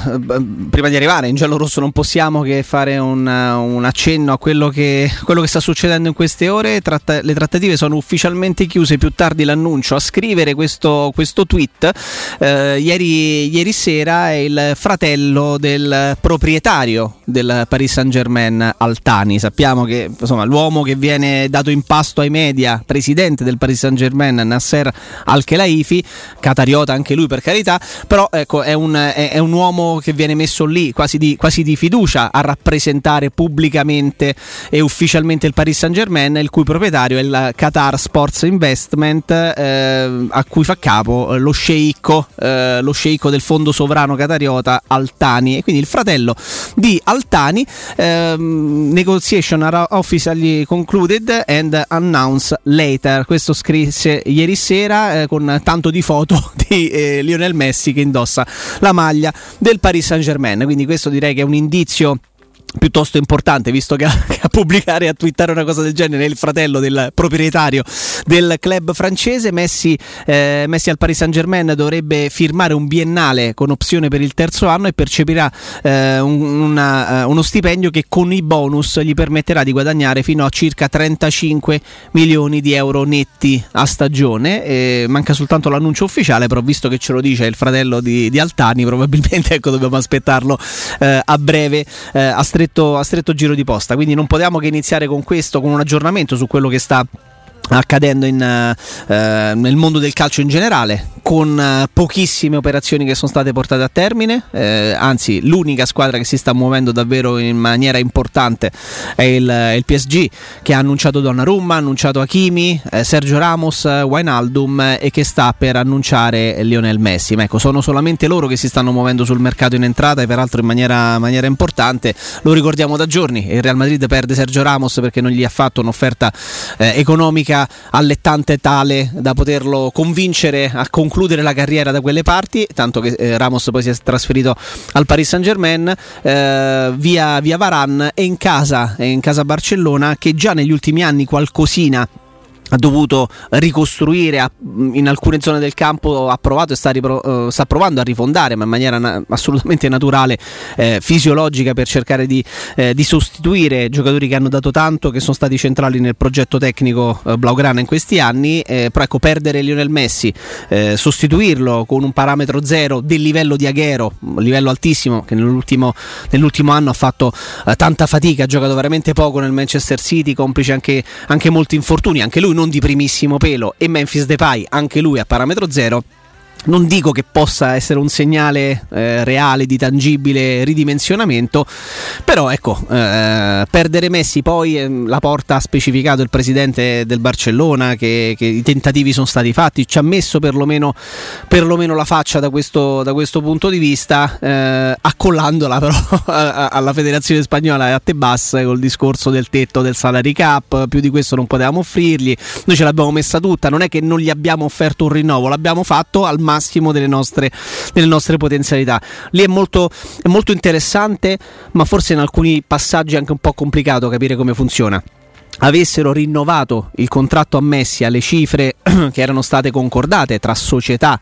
prima di arrivare in giallo rosso non possiamo che fare un, un accenno a quello che, quello che sta succedendo in queste ore, Tratta- le trattative sono ufficialmente chiuse, più tardi l'annuncio a scrivere questo, questo tweet, eh, ieri, ieri sera è il fratello del proprietario del Paris Saint Germain Altani, sappiamo che insomma, l'uomo che viene dato in pasto ai media, presidente del Paris Saint Germain Nasser Al-Khelaifi, catariota anche lui per carità, però ecco, è, un, è- è un uomo che viene messo lì quasi di, quasi di fiducia a rappresentare pubblicamente e ufficialmente il Paris Saint Germain, il cui proprietario è il Qatar Sports Investment, eh, a cui fa capo eh, lo sceicco, eh, lo sceicco del fondo sovrano catariota Altani, e quindi il fratello di Altani. ehm, negotiation are officially concluded and announced later. Questo scrisse ieri sera eh, con tanto di foto di eh, Lionel Messi che indossa la maglia del Paris Saint Germain. Quindi questo direi che è un indizio piuttosto importante visto che a, pubblicare e a twittare una cosa del genere è il fratello del proprietario del club francese Messi, eh, Messi al Paris Saint Germain dovrebbe firmare un biennale con opzione per il terzo anno e percepirà eh, un- una- eh, uno stipendio che con i bonus gli permetterà di guadagnare fino a circa 35 milioni di euro netti a stagione. Eh, manca soltanto l'annuncio ufficiale però visto che ce lo dice il fratello di, di Altani probabilmente ecco, dobbiamo aspettarlo eh, a breve eh, a, stretto, a stretto giro di posta. Quindi non potevamo che iniziare con questo con un aggiornamento su quello che sta accadendo in, eh, eh, nel mondo del calcio in generale con eh, pochissime operazioni che sono state portate a termine eh, anzi l'unica squadra che si sta muovendo davvero in maniera importante è il, è il PSG che ha annunciato Donnarumma ha annunciato Hakimi eh, Sergio Ramos eh, Wijnaldum eh, e che sta per annunciare Lionel Messi. Ma ecco sono solamente loro che si stanno muovendo sul mercato in entrata e peraltro in maniera, maniera importante. Lo ricordiamo da giorni il Real Madrid perde Sergio Ramos perché non gli ha fatto un'offerta eh, economica allettante tale da poterlo convincere a concludere la carriera da quelle parti, tanto che eh, Ramos poi si è trasferito al Paris Saint Germain eh, via, via Varan e in casa, in casa Barcellona che già negli ultimi anni qualcosina ha dovuto ricostruire in alcune zone del campo ha provato e sta, ripro- eh, sta provando a rifondare ma in maniera na- assolutamente naturale eh, fisiologica per cercare di, eh, di sostituire giocatori che hanno dato tanto che sono stati centrali nel progetto tecnico eh, Blaugrana in questi anni. Eh, però ecco perdere Lionel Messi eh, sostituirlo con un parametro zero del livello di Aguero un livello altissimo che nell'ultimo, nell'ultimo anno ha fatto eh, tanta fatica ha giocato veramente poco nel Manchester City complice anche, anche molti infortuni anche lui non di primissimo pelo. E Memphis Depay anche lui a parametro zero non dico che possa essere un segnale eh, reale di tangibile ridimensionamento, però ecco, eh, perdere Messi poi eh, la porta ha specificato il presidente del Barcellona che, che, i tentativi sono stati fatti, ci ha messo perlomeno, perlomeno la faccia da questo, da questo, punto di vista, eh, accollandola però alla federazione spagnola e a Tebas col discorso del tetto del salary cap, più di questo non potevamo offrirgli, noi ce l'abbiamo messa tutta, non è che non gli abbiamo offerto un rinnovo, l'abbiamo fatto al massimo massimo delle nostre, delle nostre potenzialità. Lì è molto, è molto interessante, ma forse in alcuni passaggi è anche un po' complicato capire come funziona avessero rinnovato il contratto a Messi alle cifre che erano state concordate tra società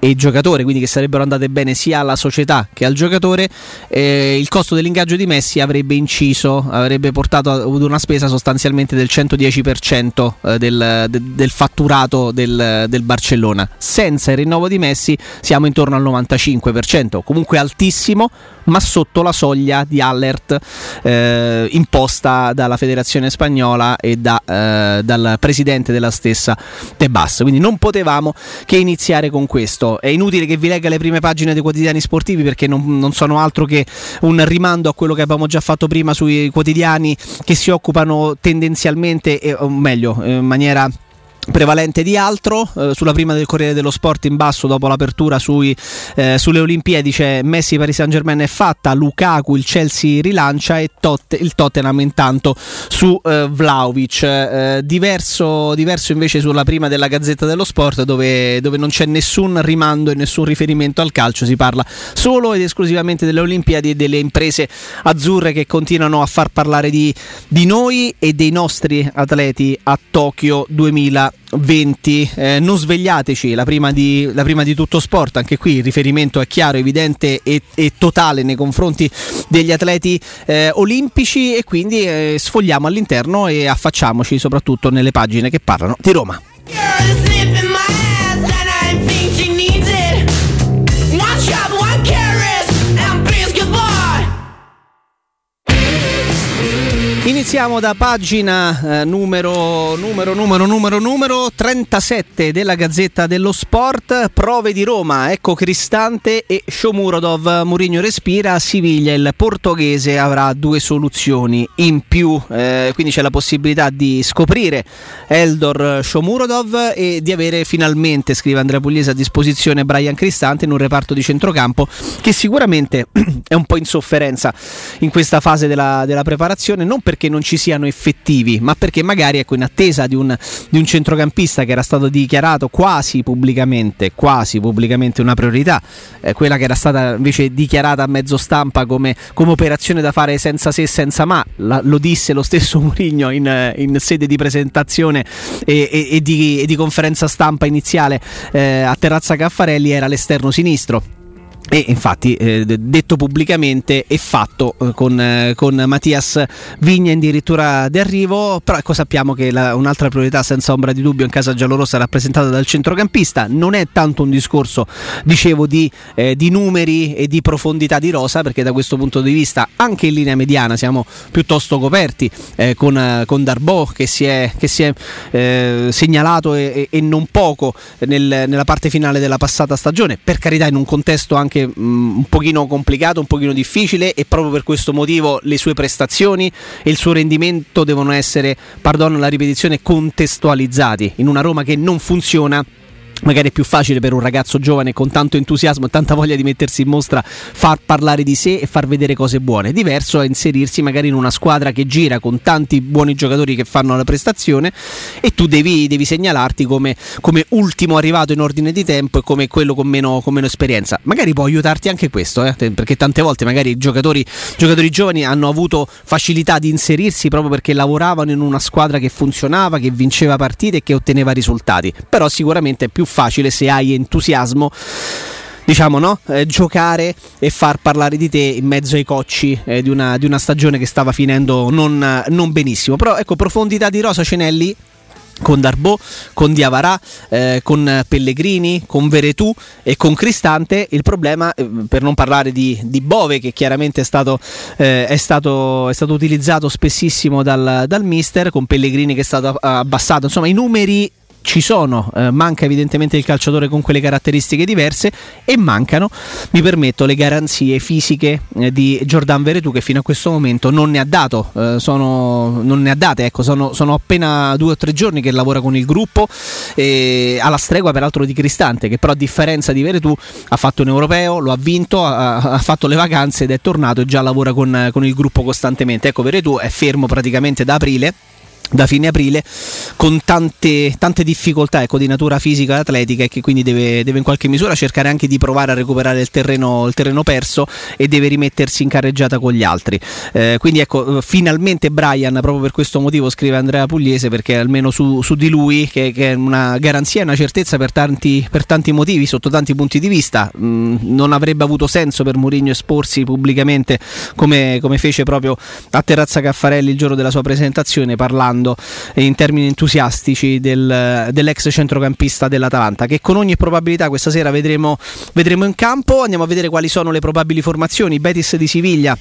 e giocatore, quindi che sarebbero andate bene sia alla società che al giocatore, eh, il costo dell'ingaggio di Messi avrebbe inciso, avrebbe portato ad una spesa sostanzialmente del 110% eh, del, del fatturato del, del, Barcellona. Senza il rinnovo di Messi siamo intorno al 95%, comunque altissimo, ma sotto la soglia di alert eh, imposta dalla federazione spagnola e da, eh, dal presidente della stessa Tebas. Quindi non potevamo che iniziare con questo è inutile che vi legga le prime pagine dei quotidiani sportivi perché non, non, sono altro che un rimando a quello che abbiamo già fatto prima sui quotidiani che si occupano tendenzialmente, o meglio, in maniera prevalente di altro. Eh, sulla prima del Corriere dello Sport in basso, dopo l'apertura sui, eh, sulle Olimpiadi, c'è Messi Paris Saint Germain è fatta, Lukaku il Chelsea rilancia e Tot- il Tottenham intanto su eh, Vlaovic. Eh, diverso, diverso, invece sulla prima della Gazzetta dello Sport, dove, dove, non c'è nessun rimando e nessun riferimento al calcio, si parla solo ed esclusivamente delle Olimpiadi e delle imprese azzurre che continuano a far parlare di, di noi e dei nostri atleti a Tokyo 2020. 20. Eh, non svegliateci, la prima, di, la prima, di, tutto sport, anche qui il riferimento è chiaro, evidente e, e totale nei confronti degli atleti eh, olimpici e quindi eh, sfogliamo all'interno e affacciamoci soprattutto nelle pagine che parlano di Roma. Iniziamo da pagina eh, numero, numero, numero, numero, numero 37 della Gazzetta dello Sport. Prove di Roma, ecco Cristante e Shomurodov. Mourinho respira, Siviglia, il portoghese avrà due soluzioni in più, eh, quindi c'è la possibilità di scoprire Eldor Shomurodov e di avere finalmente, scrive Andrea Pugliese, a disposizione Brian Cristante in un reparto di centrocampo che sicuramente è un po' in sofferenza in questa fase della, della preparazione, non perché non ci siano effettivi, ma perché magari ecco, in attesa di un, di un centrocampista che era stato dichiarato quasi pubblicamente, quasi pubblicamente una priorità, eh, quella che era stata invece dichiarata a mezzo stampa come, come operazione da fare senza se e senza ma, la, lo disse lo stesso Mourinho in, in sede di presentazione e, e, e, di, e, di, conferenza stampa iniziale eh, a Terrazza Caffarelli, era l'esterno sinistro e infatti eh, detto pubblicamente e fatto eh, con, eh, con, Mattias Vigna addirittura di arrivo però ecco sappiamo che la, un'altra priorità senza ombra di dubbio in casa giallorossa rappresentata dal centrocampista. Non è tanto un discorso dicevo di, eh, di, numeri e di profondità di rosa perché da questo punto di vista anche in linea mediana siamo piuttosto coperti eh, con, eh, con Darbo che si è, che si è segnalato e, e, non poco nel, nella parte finale della passata stagione. Per carità in un contesto anche anche mh, mm, un pochino complicato, un pochino difficile e proprio per questo motivo le sue prestazioni e il suo rendimento devono essere, perdono la ripetizione, contestualizzati in una Roma che non funziona magari è più facile per un ragazzo giovane con tanto entusiasmo e tanta voglia di mettersi in mostra far parlare di sé e far vedere cose buone. Diverso è inserirsi magari in una squadra che gira con tanti buoni giocatori che fanno la prestazione e tu devi, devi segnalarti come, come, ultimo arrivato in ordine di tempo e come quello con meno, con meno esperienza. Magari può aiutarti anche questo, eh? perché tante volte magari i giocatori, giocatori giovani hanno avuto facilità di inserirsi proprio perché lavoravano in una squadra che funzionava, che vinceva partite e che otteneva risultati. Però sicuramente è più facile se hai entusiasmo diciamo no? Eh, giocare e far parlare di te in mezzo ai cocci eh, di, una, di, una, stagione che stava finendo non, non benissimo. Però ecco, profondità di Rosa Cenelli con Darbo, con Diavarà, eh, con Pellegrini, con Veretù e con Cristante. Il problema, eh, per non parlare di, di, Bove, che chiaramente è stato, eh, è stato, è stato utilizzato spessissimo dal, dal, mister, con Pellegrini che è stato abbassato. Insomma, i numeri ci sono, eh, manca evidentemente il calciatore con quelle caratteristiche diverse e mancano, mi permetto, le garanzie fisiche eh, di Jordan Veretù che fino a questo momento non ne ha dato, eh, sono, non ne ha date, ecco, sono, sono, appena due o tre giorni che lavora con il gruppo, alla stregua peraltro di Cristante che però a differenza di Veretù ha fatto un europeo, lo ha vinto, ha, ha fatto le vacanze ed è tornato e già lavora con, con il gruppo costantemente. Ecco, Veretù è fermo praticamente da aprile da fine aprile con tante, tante difficoltà ecco, di natura fisica e atletica e che quindi deve, deve, in qualche misura cercare anche di provare a recuperare il terreno, il terreno perso e deve rimettersi in carreggiata con gli altri. Eh, quindi ecco finalmente Brian proprio per questo motivo scrive Andrea Pugliese perché almeno su, su di lui che, che, è una garanzia e una certezza per tanti, per tanti, motivi sotto tanti punti di vista mm, non avrebbe avuto senso per Mourinho esporsi pubblicamente come, come fece proprio a Terrazza Caffarelli il giorno della sua presentazione parlando parlando in termini entusiastici del, dell'ex centrocampista dell'Atalanta che con ogni probabilità questa sera vedremo, vedremo in campo. Andiamo a vedere quali sono le probabili formazioni. Betis di Siviglia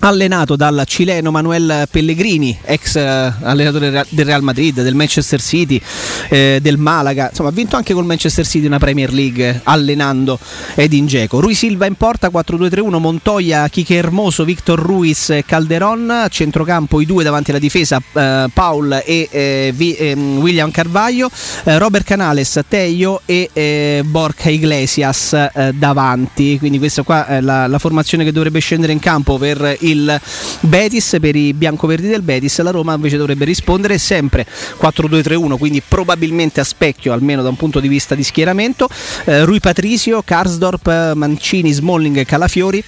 allenato dal cileno Manuel Pellegrini, ex eh, allenatore del Real Madrid, del Manchester City, eh, del Malaga, insomma ha vinto anche col Manchester City una Premier League allenando Edin Dzeko. Rui Silva in porta 4-2-3-1, Montoya, Kike Hermoso, Victor Ruiz e Calderon, centrocampo i due davanti alla difesa eh, Paul e eh, Vi, ehm, William Carvaglio, eh, Robert Canales, Teio e eh, Borca Iglesias davanti, quindi questa qua è la, la formazione che dovrebbe scendere in campo per il Betis, per i biancoverdi del Betis, la Roma invece dovrebbe rispondere sempre 4-2-3-1, quindi probabilmente a specchio almeno da un punto di vista di schieramento. Eh, Rui Patrisio, Karsdorp, Mancini, Smalling e Calafiori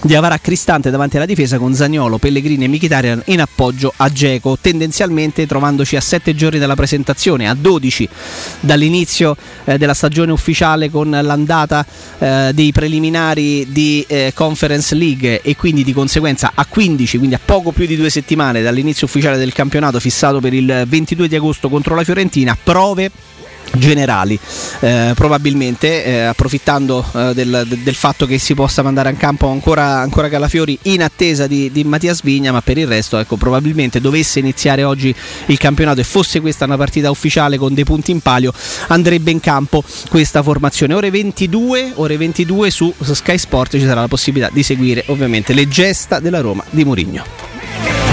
di Avara Cristante davanti alla difesa con Zagnolo, Pellegrini e Mkhitaryan in appoggio a Geco, tendenzialmente trovandoci a 7 giorni dalla presentazione, a 12 dall'inizio eh, della stagione ufficiale con l'andata eh, dei preliminari di eh, Conference League e quindi di conseguenza a 15, quindi a poco più di due settimane dall'inizio ufficiale del campionato fissato per il 22 di agosto contro la Fiorentina, prove generali. Eh, probabilmente eh, approfittando eh, del, del, fatto che si possa mandare in campo ancora, ancora Calafiori in attesa di, di Mattias Vigna ma per il resto ecco, probabilmente dovesse iniziare oggi il campionato e fosse questa una partita ufficiale con dei punti in palio andrebbe in campo questa formazione. Ore 22, ore 22 su Sky Sport ci sarà la possibilità di seguire ovviamente le gesta della Roma di Mourinho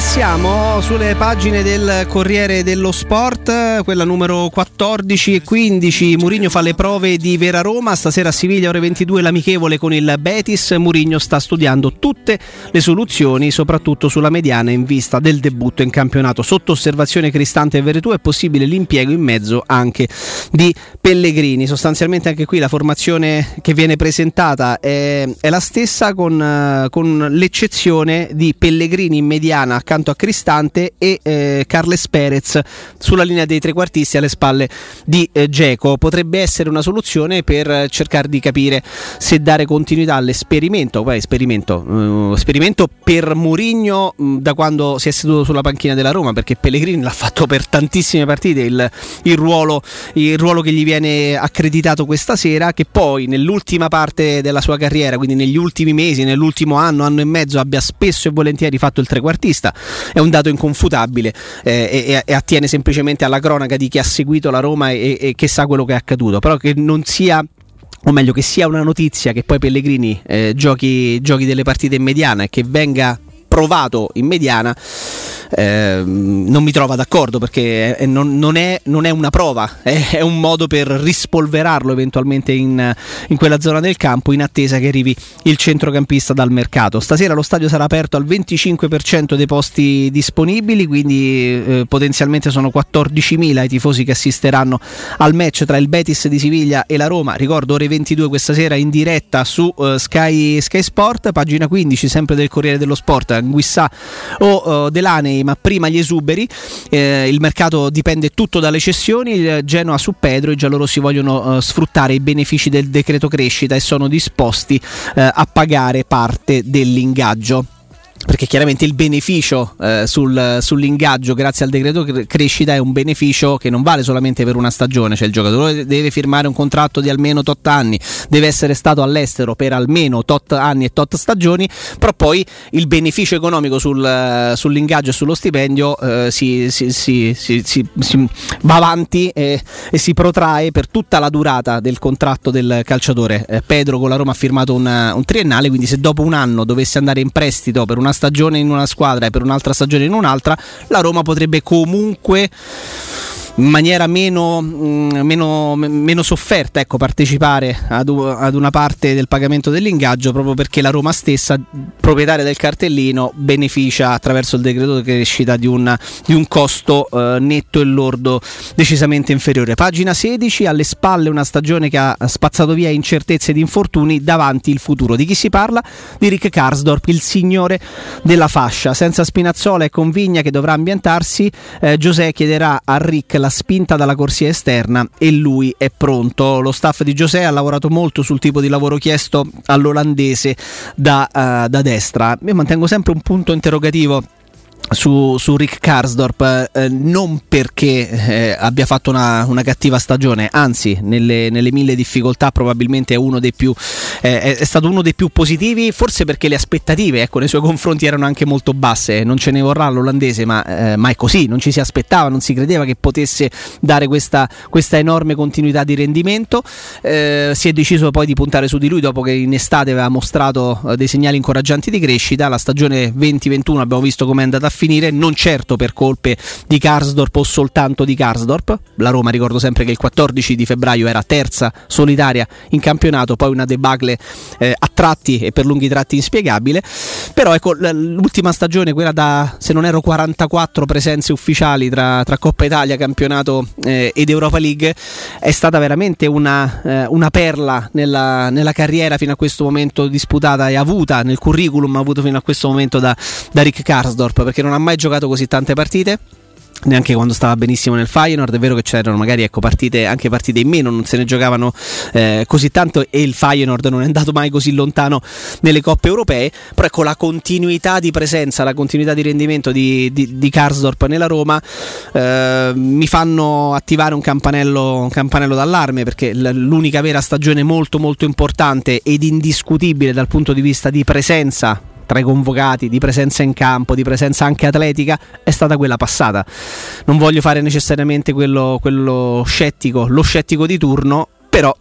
Passiamo sulle pagine del Corriere dello Sport, quella numero 14 e 15. Murigno fa le prove di Vera Roma. Stasera a Siviglia, ore 22, l'amichevole con il Betis. Murigno sta studiando tutte le soluzioni, soprattutto sulla mediana, in vista del debutto in campionato. Sotto osservazione Cristante e Veretù è possibile l'impiego in mezzo anche di Pellegrini. Sostanzialmente anche qui la formazione che viene presentata è, è la stessa, con, con l'eccezione di Pellegrini in mediana accanto a Cristante e eh, Carles Perez sulla linea dei trequartisti alle spalle di eh, Geco. Potrebbe essere una soluzione per cercare di capire se dare continuità all'esperimento, poi esperimento, uh, esperimento per Murigno uh, da quando si è seduto sulla panchina della Roma, perché Pellegrini l'ha fatto per tantissime partite, il, il, ruolo, il ruolo che gli viene accreditato questa sera, che poi nell'ultima parte della sua carriera, quindi negli ultimi mesi, nell'ultimo anno, anno e mezzo, abbia spesso e volentieri fatto il trequartista è un dato inconfutabile eh, e, e, attiene semplicemente alla cronaca di chi ha seguito la Roma e, e che sa quello che è accaduto, però che non sia o meglio che sia una notizia che poi Pellegrini eh, giochi, giochi delle partite in mediana e che venga provato in mediana eh, non mi trova d'accordo perché è, non, non, è, non, è, una prova, è, è, un modo per rispolverarlo eventualmente in, in, quella zona del campo in attesa che arrivi il centrocampista dal mercato. Stasera lo stadio sarà aperto al 25% dei posti disponibili, quindi eh, potenzialmente sono 14.000 i tifosi che assisteranno al match tra il Betis di Siviglia e la Roma. Ricordo ore 22 questa sera in diretta su uh, Sky, Sky, Sport, pagina 15 sempre del Corriere dello Sport, Anguissà o uh, Delaney ma prima gli esuberi. Eh, il mercato dipende tutto dalle cessioni. Genoa su Pedro, i giallorossi vogliono eh, sfruttare i benefici del decreto crescita e sono disposti eh, a pagare parte dell'ingaggio. Perché chiaramente il beneficio eh, sul, sull'ingaggio grazie al decreto cre- crescita è un beneficio che non vale solamente per una stagione, cioè il giocatore deve firmare un contratto di almeno tot anni, deve essere stato all'estero per almeno tot anni e tot stagioni, però poi il beneficio economico sul, sull'ingaggio e sullo stipendio eh, si, si, si, si, va avanti e, e, si protrae per tutta la durata del contratto del calciatore. Eh, Pedro con la Roma ha firmato una, un triennale, quindi se dopo un anno dovesse andare in prestito per una stagione in una squadra e per un'altra stagione in un'altra, la Roma potrebbe comunque in maniera meno, mh, meno, meno sofferta ecco, partecipare ad, ad, una parte del pagamento dell'ingaggio proprio perché la Roma stessa, proprietaria del cartellino, beneficia attraverso il decreto di crescita di un, di un costo eh, netto e lordo decisamente inferiore. Pagina 16, alle spalle una stagione che ha spazzato via incertezze ed infortuni, davanti il futuro. Di chi si parla? Di Rick Karsdorp, il signore della fascia. Senza Spinazzola e Convigna che dovrà ambientarsi, eh, Giuseppe chiederà a Rick la spinta dalla corsia esterna e lui è pronto. Lo staff di Giuseppe ha lavorato molto sul tipo di lavoro chiesto all'olandese da, uh, da destra. Io mantengo sempre un punto interrogativo su, su, Rick Karsdorp eh, non perché eh, abbia fatto una, una, cattiva stagione, anzi nelle, nelle, mille difficoltà probabilmente è, uno dei più, eh, è, stato uno dei più positivi, forse perché le aspettative ecco, nei suoi confronti erano anche molto basse, non ce ne vorrà l'olandese ma, eh, ma, è così, non ci si aspettava, non si credeva che potesse dare questa, questa enorme continuità di rendimento, eh, si è deciso poi di puntare su di lui dopo che in estate aveva mostrato eh, dei segnali incoraggianti di crescita, la stagione 2021 abbiamo visto come è andata a finire, non certo per colpe di Karsdorp o soltanto di Karsdorp. La Roma ricordo sempre che il 14 di febbraio era terza solitaria in campionato, poi una debacle eh, a tratti e per lunghi tratti inspiegabile. Però ecco, l'ultima stagione, quella da se non ero 44 presenze ufficiali tra, tra Coppa Italia, campionato eh, ed Europa League, è stata veramente una, eh, una perla nella, nella, carriera fino a questo momento disputata e avuta nel curriculum avuto fino a questo momento da, da Rick Karsdorp perché non non ha mai giocato così tante partite neanche quando stava benissimo nel Feyenoord. È vero che c'erano magari ecco, partite, anche partite in meno non se ne giocavano eh, così tanto e il Feyenoord non è andato mai così lontano nelle coppe europee. Però ecco la continuità di presenza la continuità di rendimento di, di, di Karsdorp nella Roma eh, mi fanno attivare un campanello, un campanello d'allarme perché l'unica vera stagione molto molto importante ed indiscutibile dal punto di vista di presenza tra i convocati, di presenza in campo, di presenza anche atletica, è stata quella passata. Non voglio fare necessariamente quello, quello scettico, lo scettico di turno, però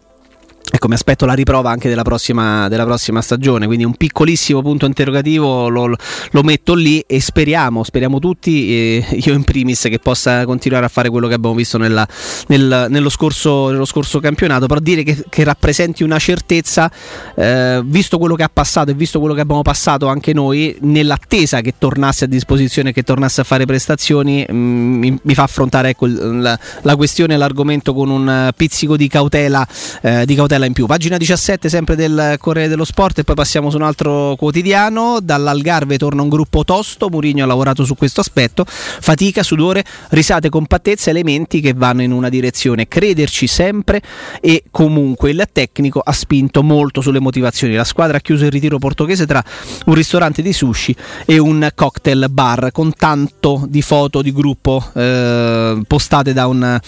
Ecco, mi aspetto la riprova anche della prossima, della prossima stagione, quindi un piccolissimo punto interrogativo lo, lo metto lì e speriamo, speriamo tutti, io in primis, che possa continuare a fare quello che abbiamo visto nella, nel, nello, scorso, nello, scorso, campionato, però dire che, che rappresenti una certezza, eh, visto quello che ha passato e visto quello che abbiamo passato anche noi, nell'attesa che tornasse a disposizione, che tornasse a fare prestazioni, mh, mm, mi, mi, fa affrontare ecco, la, la questione l'argomento con un pizzico di cautela, eh, di cautela bella in più. Pagina 17 sempre del Corriere dello Sport e poi passiamo su un altro quotidiano. Dall'Algarve torna un gruppo tosto, Murigno ha lavorato su questo aspetto. Fatica, sudore, risate, compattezza, elementi che vanno in una direzione. Crederci sempre e comunque il tecnico ha spinto molto sulle motivazioni. La squadra ha chiuso il ritiro portoghese tra un ristorante di sushi e un cocktail bar con tanto di foto di gruppo eh, postate da un, eh,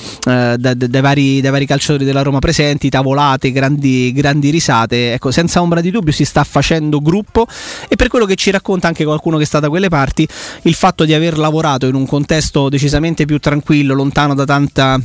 da, da, dai, vari, dai vari calciatori della Roma presenti, tavolate, grandi, grandi risate. Ecco, senza ombra di dubbio si sta facendo gruppo e per quello che ci racconta anche qualcuno che sta da quelle parti, il fatto di aver lavorato in un contesto decisamente più tranquillo, lontano da tanta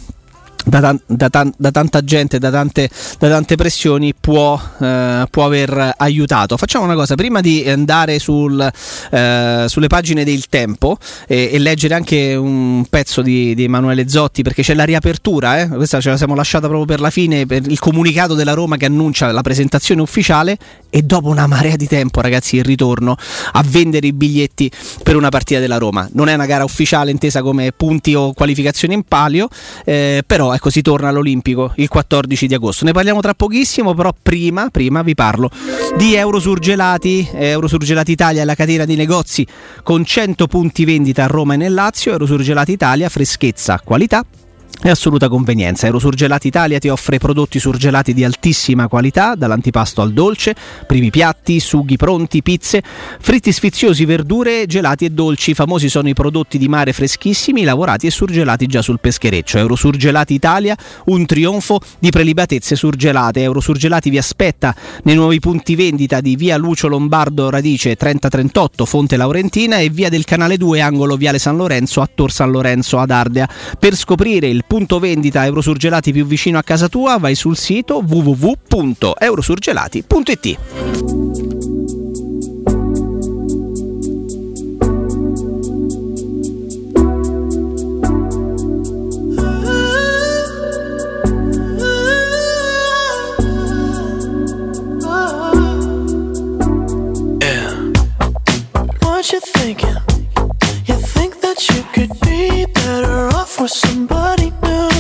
da, tan- da, tan- da, tanta gente, da tante, da tante pressioni può, eh, può, aver aiutato. Facciamo una cosa, prima di andare sul, eh, sulle pagine del tempo e, e, leggere anche un pezzo di, di, Emanuele Zotti, perché c'è la riapertura, eh? questa ce la siamo lasciata proprio per la fine, per il comunicato della Roma che annuncia la presentazione ufficiale e dopo una marea di tempo ragazzi il ritorno a vendere i biglietti per una partita della Roma. Non è una gara ufficiale intesa come punti o qualificazione in palio, eh, però ecco si torna all'Olimpico il 14 di agosto. Ne parliamo tra pochissimo, però prima, prima vi parlo di Eurosurgelati. Eurosurgelati Italia è la catena di negozi con 100 punti vendita a Roma e nel Lazio. Eurosurgelati Italia, freschezza, qualità è assoluta convenienza. Eurosurgelati Italia ti offre prodotti surgelati di altissima qualità, dall'antipasto al dolce, primi piatti, sughi pronti, pizze, fritti sfiziosi, verdure, gelati e dolci. Famosi sono i prodotti di mare freschissimi, lavorati e surgelati già sul peschereccio. Eurosurgelati Italia, un trionfo di prelibatezze surgelate. Eurosurgelati vi aspetta nei nuovi punti vendita di via Lucio Lombardo Radice 3038 Fonte Laurentina e via del Canale 2 angolo Viale San Lorenzo a Tor San Lorenzo ad Ardea. Per scoprire il punto vendita Eurosurgelati più vicino a casa tua vai sul sito www.eurosurgelati.it. What you thinking? for somebody new.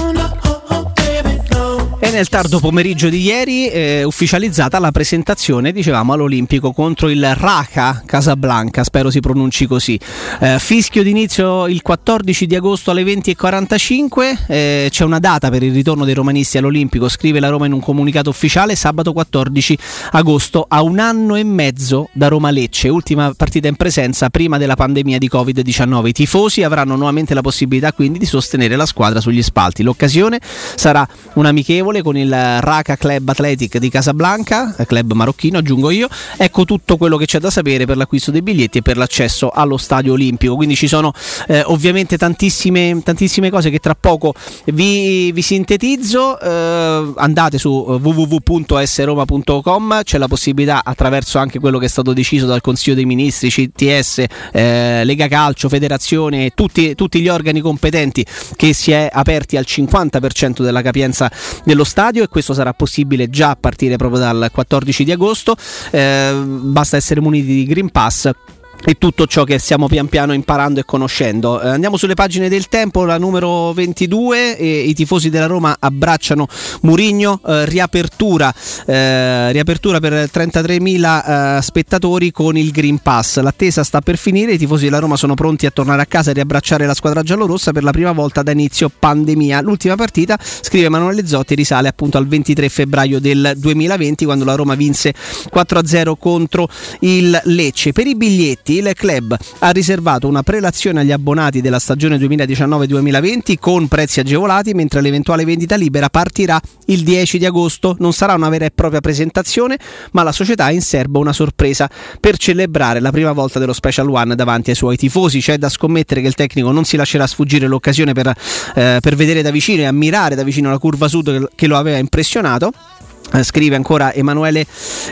Nel tardo pomeriggio di ieri è ufficializzata la presentazione, dicevamo, all'Olimpico contro il Raka Casablanca, spero si pronunci così. Eh, fischio d'inizio il 14 di agosto alle 20.45, eh, c'è una data per il ritorno dei romanisti all'Olimpico, scrive la Roma in un comunicato ufficiale, sabato 14 agosto, a un anno e mezzo da Roma-Lecce, ultima partita in presenza prima della pandemia di Covid-19. I tifosi avranno nuovamente la possibilità quindi di sostenere la squadra sugli spalti. L'occasione sarà un amichevole con il Raka Club Athletic di Casablanca, club marocchino aggiungo io. Ecco tutto quello che c'è da sapere per l'acquisto dei biglietti e per l'accesso allo stadio olimpico. Quindi ci sono eh, ovviamente tantissime, tantissime cose che tra poco vi, vi sintetizzo. Eh, andate su www.sroma.com, c'è la possibilità attraverso anche quello che è stato deciso dal Consiglio dei Ministri, CTS, eh, Lega Calcio, Federazione, tutti, tutti gli organi competenti che si è aperti al 50% della capienza dello stadio e questo sarà possibile già a partire proprio dal 14 di agosto. Eh, basta essere muniti di Green Pass e tutto ciò che stiamo pian piano imparando e conoscendo. Eh, andiamo sulle pagine del tempo, la numero 22, e i tifosi della Roma abbracciano Murigno, eh, riapertura, eh, riapertura per 33.000 eh, spettatori con il Green Pass. L'attesa sta per finire, i tifosi della Roma sono pronti a tornare a casa e riabbracciare la squadra giallorossa per la prima volta da inizio pandemia. L'ultima partita, scrive Emanuele Zotti, risale appunto al 23 febbraio del 2020 quando la Roma vinse 4-0 contro il Lecce. Per i biglietti il club ha riservato una prelazione agli abbonati della stagione 2019-2020 con prezzi agevolati, mentre l'eventuale vendita libera partirà il 10 di agosto. Non sarà una vera e propria presentazione, ma la società ha in serbo una sorpresa per celebrare la prima volta dello Special One davanti ai suoi tifosi. C'è da scommettere che il tecnico non si lascerà sfuggire l'occasione per, eh, per vedere da vicino e ammirare da vicino la curva sud che lo aveva impressionato. Eh, scrive ancora Emanuele,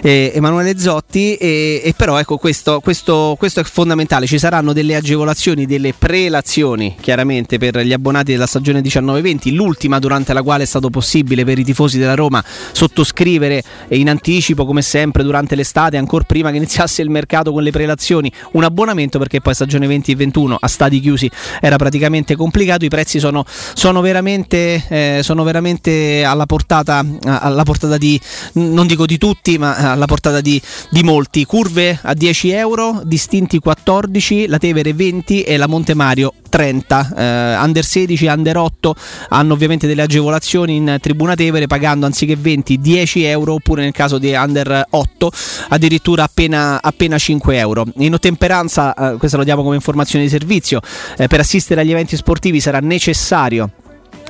eh, Emanuele Zotti e, e, però ecco questo, questo, questo, è fondamentale. Ci saranno delle agevolazioni delle prelazioni chiaramente per gli abbonati della stagione 19-20 l'ultima durante la quale è stato possibile per i tifosi della Roma sottoscrivere in anticipo come sempre durante l'estate ancora prima che iniziasse il mercato con le prelazioni un abbonamento perché poi stagione 20 e 21 a stadi chiusi era praticamente complicato. I prezzi sono, sono, veramente, eh, sono veramente alla portata, alla portata di di, non dico di tutti, ma alla portata di, di molti. Curve a 10 euro, distinti 14, la Tevere 20 e la Monte Mario 30. Eh, under 16 under 8 hanno ovviamente delle agevolazioni in Tribuna Tevere pagando anziché 20 10 euro oppure nel caso di under 8 addirittura appena, appena 5 euro. In ottemperanza, eh, questo lo diamo come informazione di servizio, eh, per assistere agli eventi sportivi sarà necessario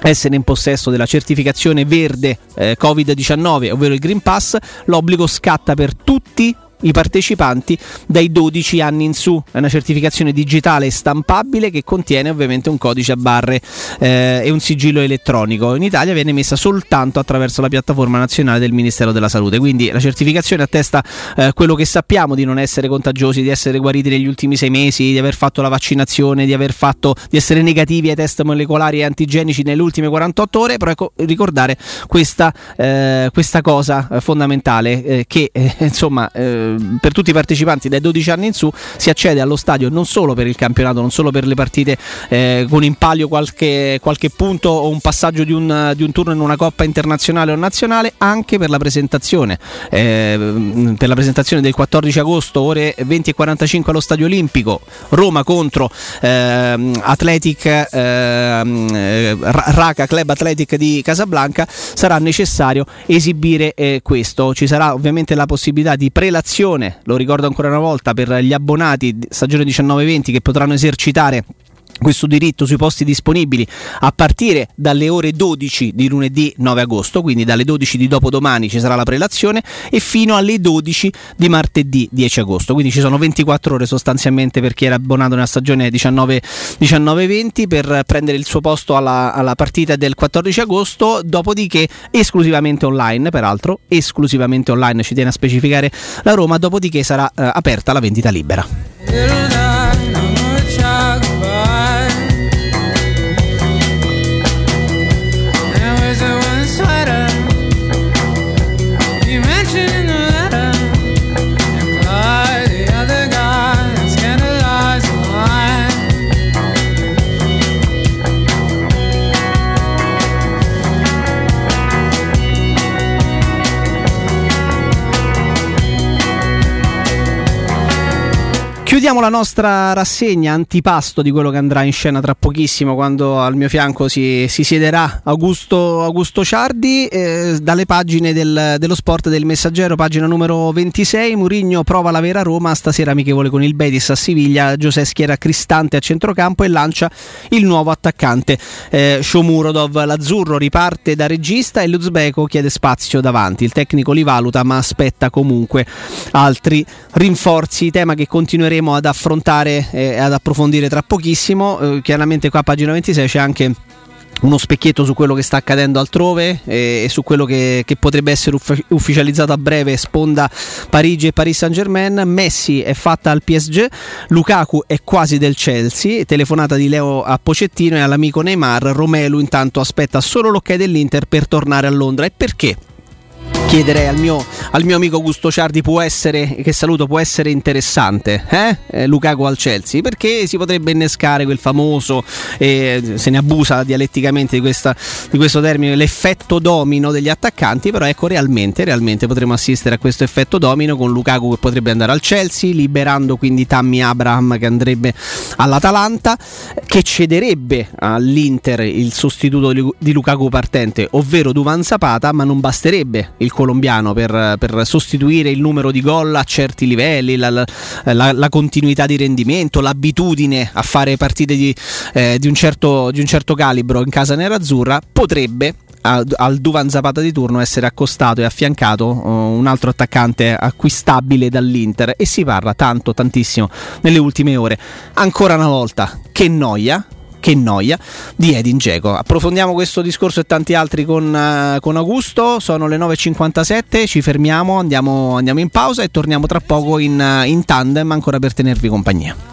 essere in possesso della certificazione verde eh, Covid-19, ovvero il Green Pass, l'obbligo scatta per tutti i partecipanti dai 12 anni in su. È una certificazione digitale stampabile che contiene ovviamente un codice a barre eh, e un sigillo elettronico. In Italia viene messa soltanto attraverso la piattaforma nazionale del Ministero della Salute. Quindi la certificazione attesta eh, quello che sappiamo di non essere contagiosi, di essere guariti negli ultimi sei mesi, di aver fatto la vaccinazione, di, aver fatto, di essere negativi ai test molecolari e antigenici nelle ultime 48 ore. Però ecco, ricordare questa, eh, questa cosa fondamentale eh, che eh, insomma eh, per tutti i partecipanti dai 12 anni in su si accede allo stadio non solo per il campionato, non solo per le partite eh, con in palio qualche, qualche punto o un passaggio di un, di un turno in una coppa internazionale o nazionale, anche per la presentazione. Eh, per la presentazione del 14 agosto, ore 20 e 45 allo Stadio Olimpico, Roma contro ehm, Athletic ehm, eh, Ra- Raca Club Athletic di Casablanca, sarà necessario esibire eh, questo. Ci sarà ovviamente la possibilità di prelazione, lo ricordo ancora una volta, per gli abbonati stagione 19-20 che potranno esercitare questo diritto sui posti disponibili a partire dalle ore 12 di lunedì 9 agosto, quindi dalle 12 di dopodomani ci sarà la prelazione e fino alle 12 di martedì 10 agosto, quindi ci sono 24 ore sostanzialmente per chi era abbonato nella stagione 19-20 per prendere il suo posto alla, alla partita del 14 agosto, dopodiché esclusivamente online, peraltro esclusivamente online, ci tiene a specificare la Roma, dopodiché sarà eh, aperta la vendita libera. Chiudiamo la nostra rassegna antipasto di quello che andrà in scena tra pochissimo quando al mio fianco si, si siederà Augusto, Augusto Ciardi eh, dalle pagine del, dello sport del Messaggero, pagina numero 26. Murigno prova la vera Roma, stasera amichevole con il Betis a Siviglia, Giuseppe schiera Cristante a centrocampo e lancia il nuovo attaccante eh, Shomurodov. L'azzurro riparte da regista e l'Uzbeko chiede spazio davanti. Il tecnico li valuta ma aspetta comunque altri rinforzi, tema che continueremo ad affrontare e ad approfondire tra pochissimo. Eh, chiaramente qua a pagina 26 c'è anche uno specchietto su quello che sta accadendo altrove e, su quello che, che potrebbe essere uffi- ufficializzato a breve sponda Parigi e Paris Saint Germain Messi è fatta al PSG Lukaku è quasi del Chelsea telefonata di Leo a Pocettino e all'amico Neymar Romelu intanto aspetta solo l'ok dell'Inter per tornare a Londra e perché? Chiederei al mio, al mio, amico Gusto Ciardi può essere, che saluto, può essere interessante eh? Eh, Lukaku al Chelsea perché si potrebbe innescare quel famoso eh, se ne abusa dialetticamente di, questa, di, questo termine l'effetto domino degli attaccanti però ecco realmente, realmente potremmo assistere a questo effetto domino con Lukaku che potrebbe andare al Chelsea liberando quindi Tammy Abraham che andrebbe all'Atalanta che cederebbe all'Inter il sostituto di, Lukaku partente ovvero Duvan Zapata ma non basterebbe il colombiano per, per, sostituire il numero di gol a certi livelli, la, la, la, continuità di rendimento, l'abitudine a fare partite di, eh, di, un, certo, di un certo calibro in casa nerazzurra, potrebbe al Duvan Zapata di turno essere accostato e affiancato uh, un altro attaccante acquistabile dall'Inter. E si parla tanto tantissimo nelle ultime ore. Ancora una volta che noia che noia di Edin Dzeko. Approfondiamo questo discorso e tanti altri con, uh, con Augusto, sono le 9.57, ci fermiamo, andiamo, andiamo, in pausa e torniamo tra poco in, uh, in tandem ancora per tenervi compagnia.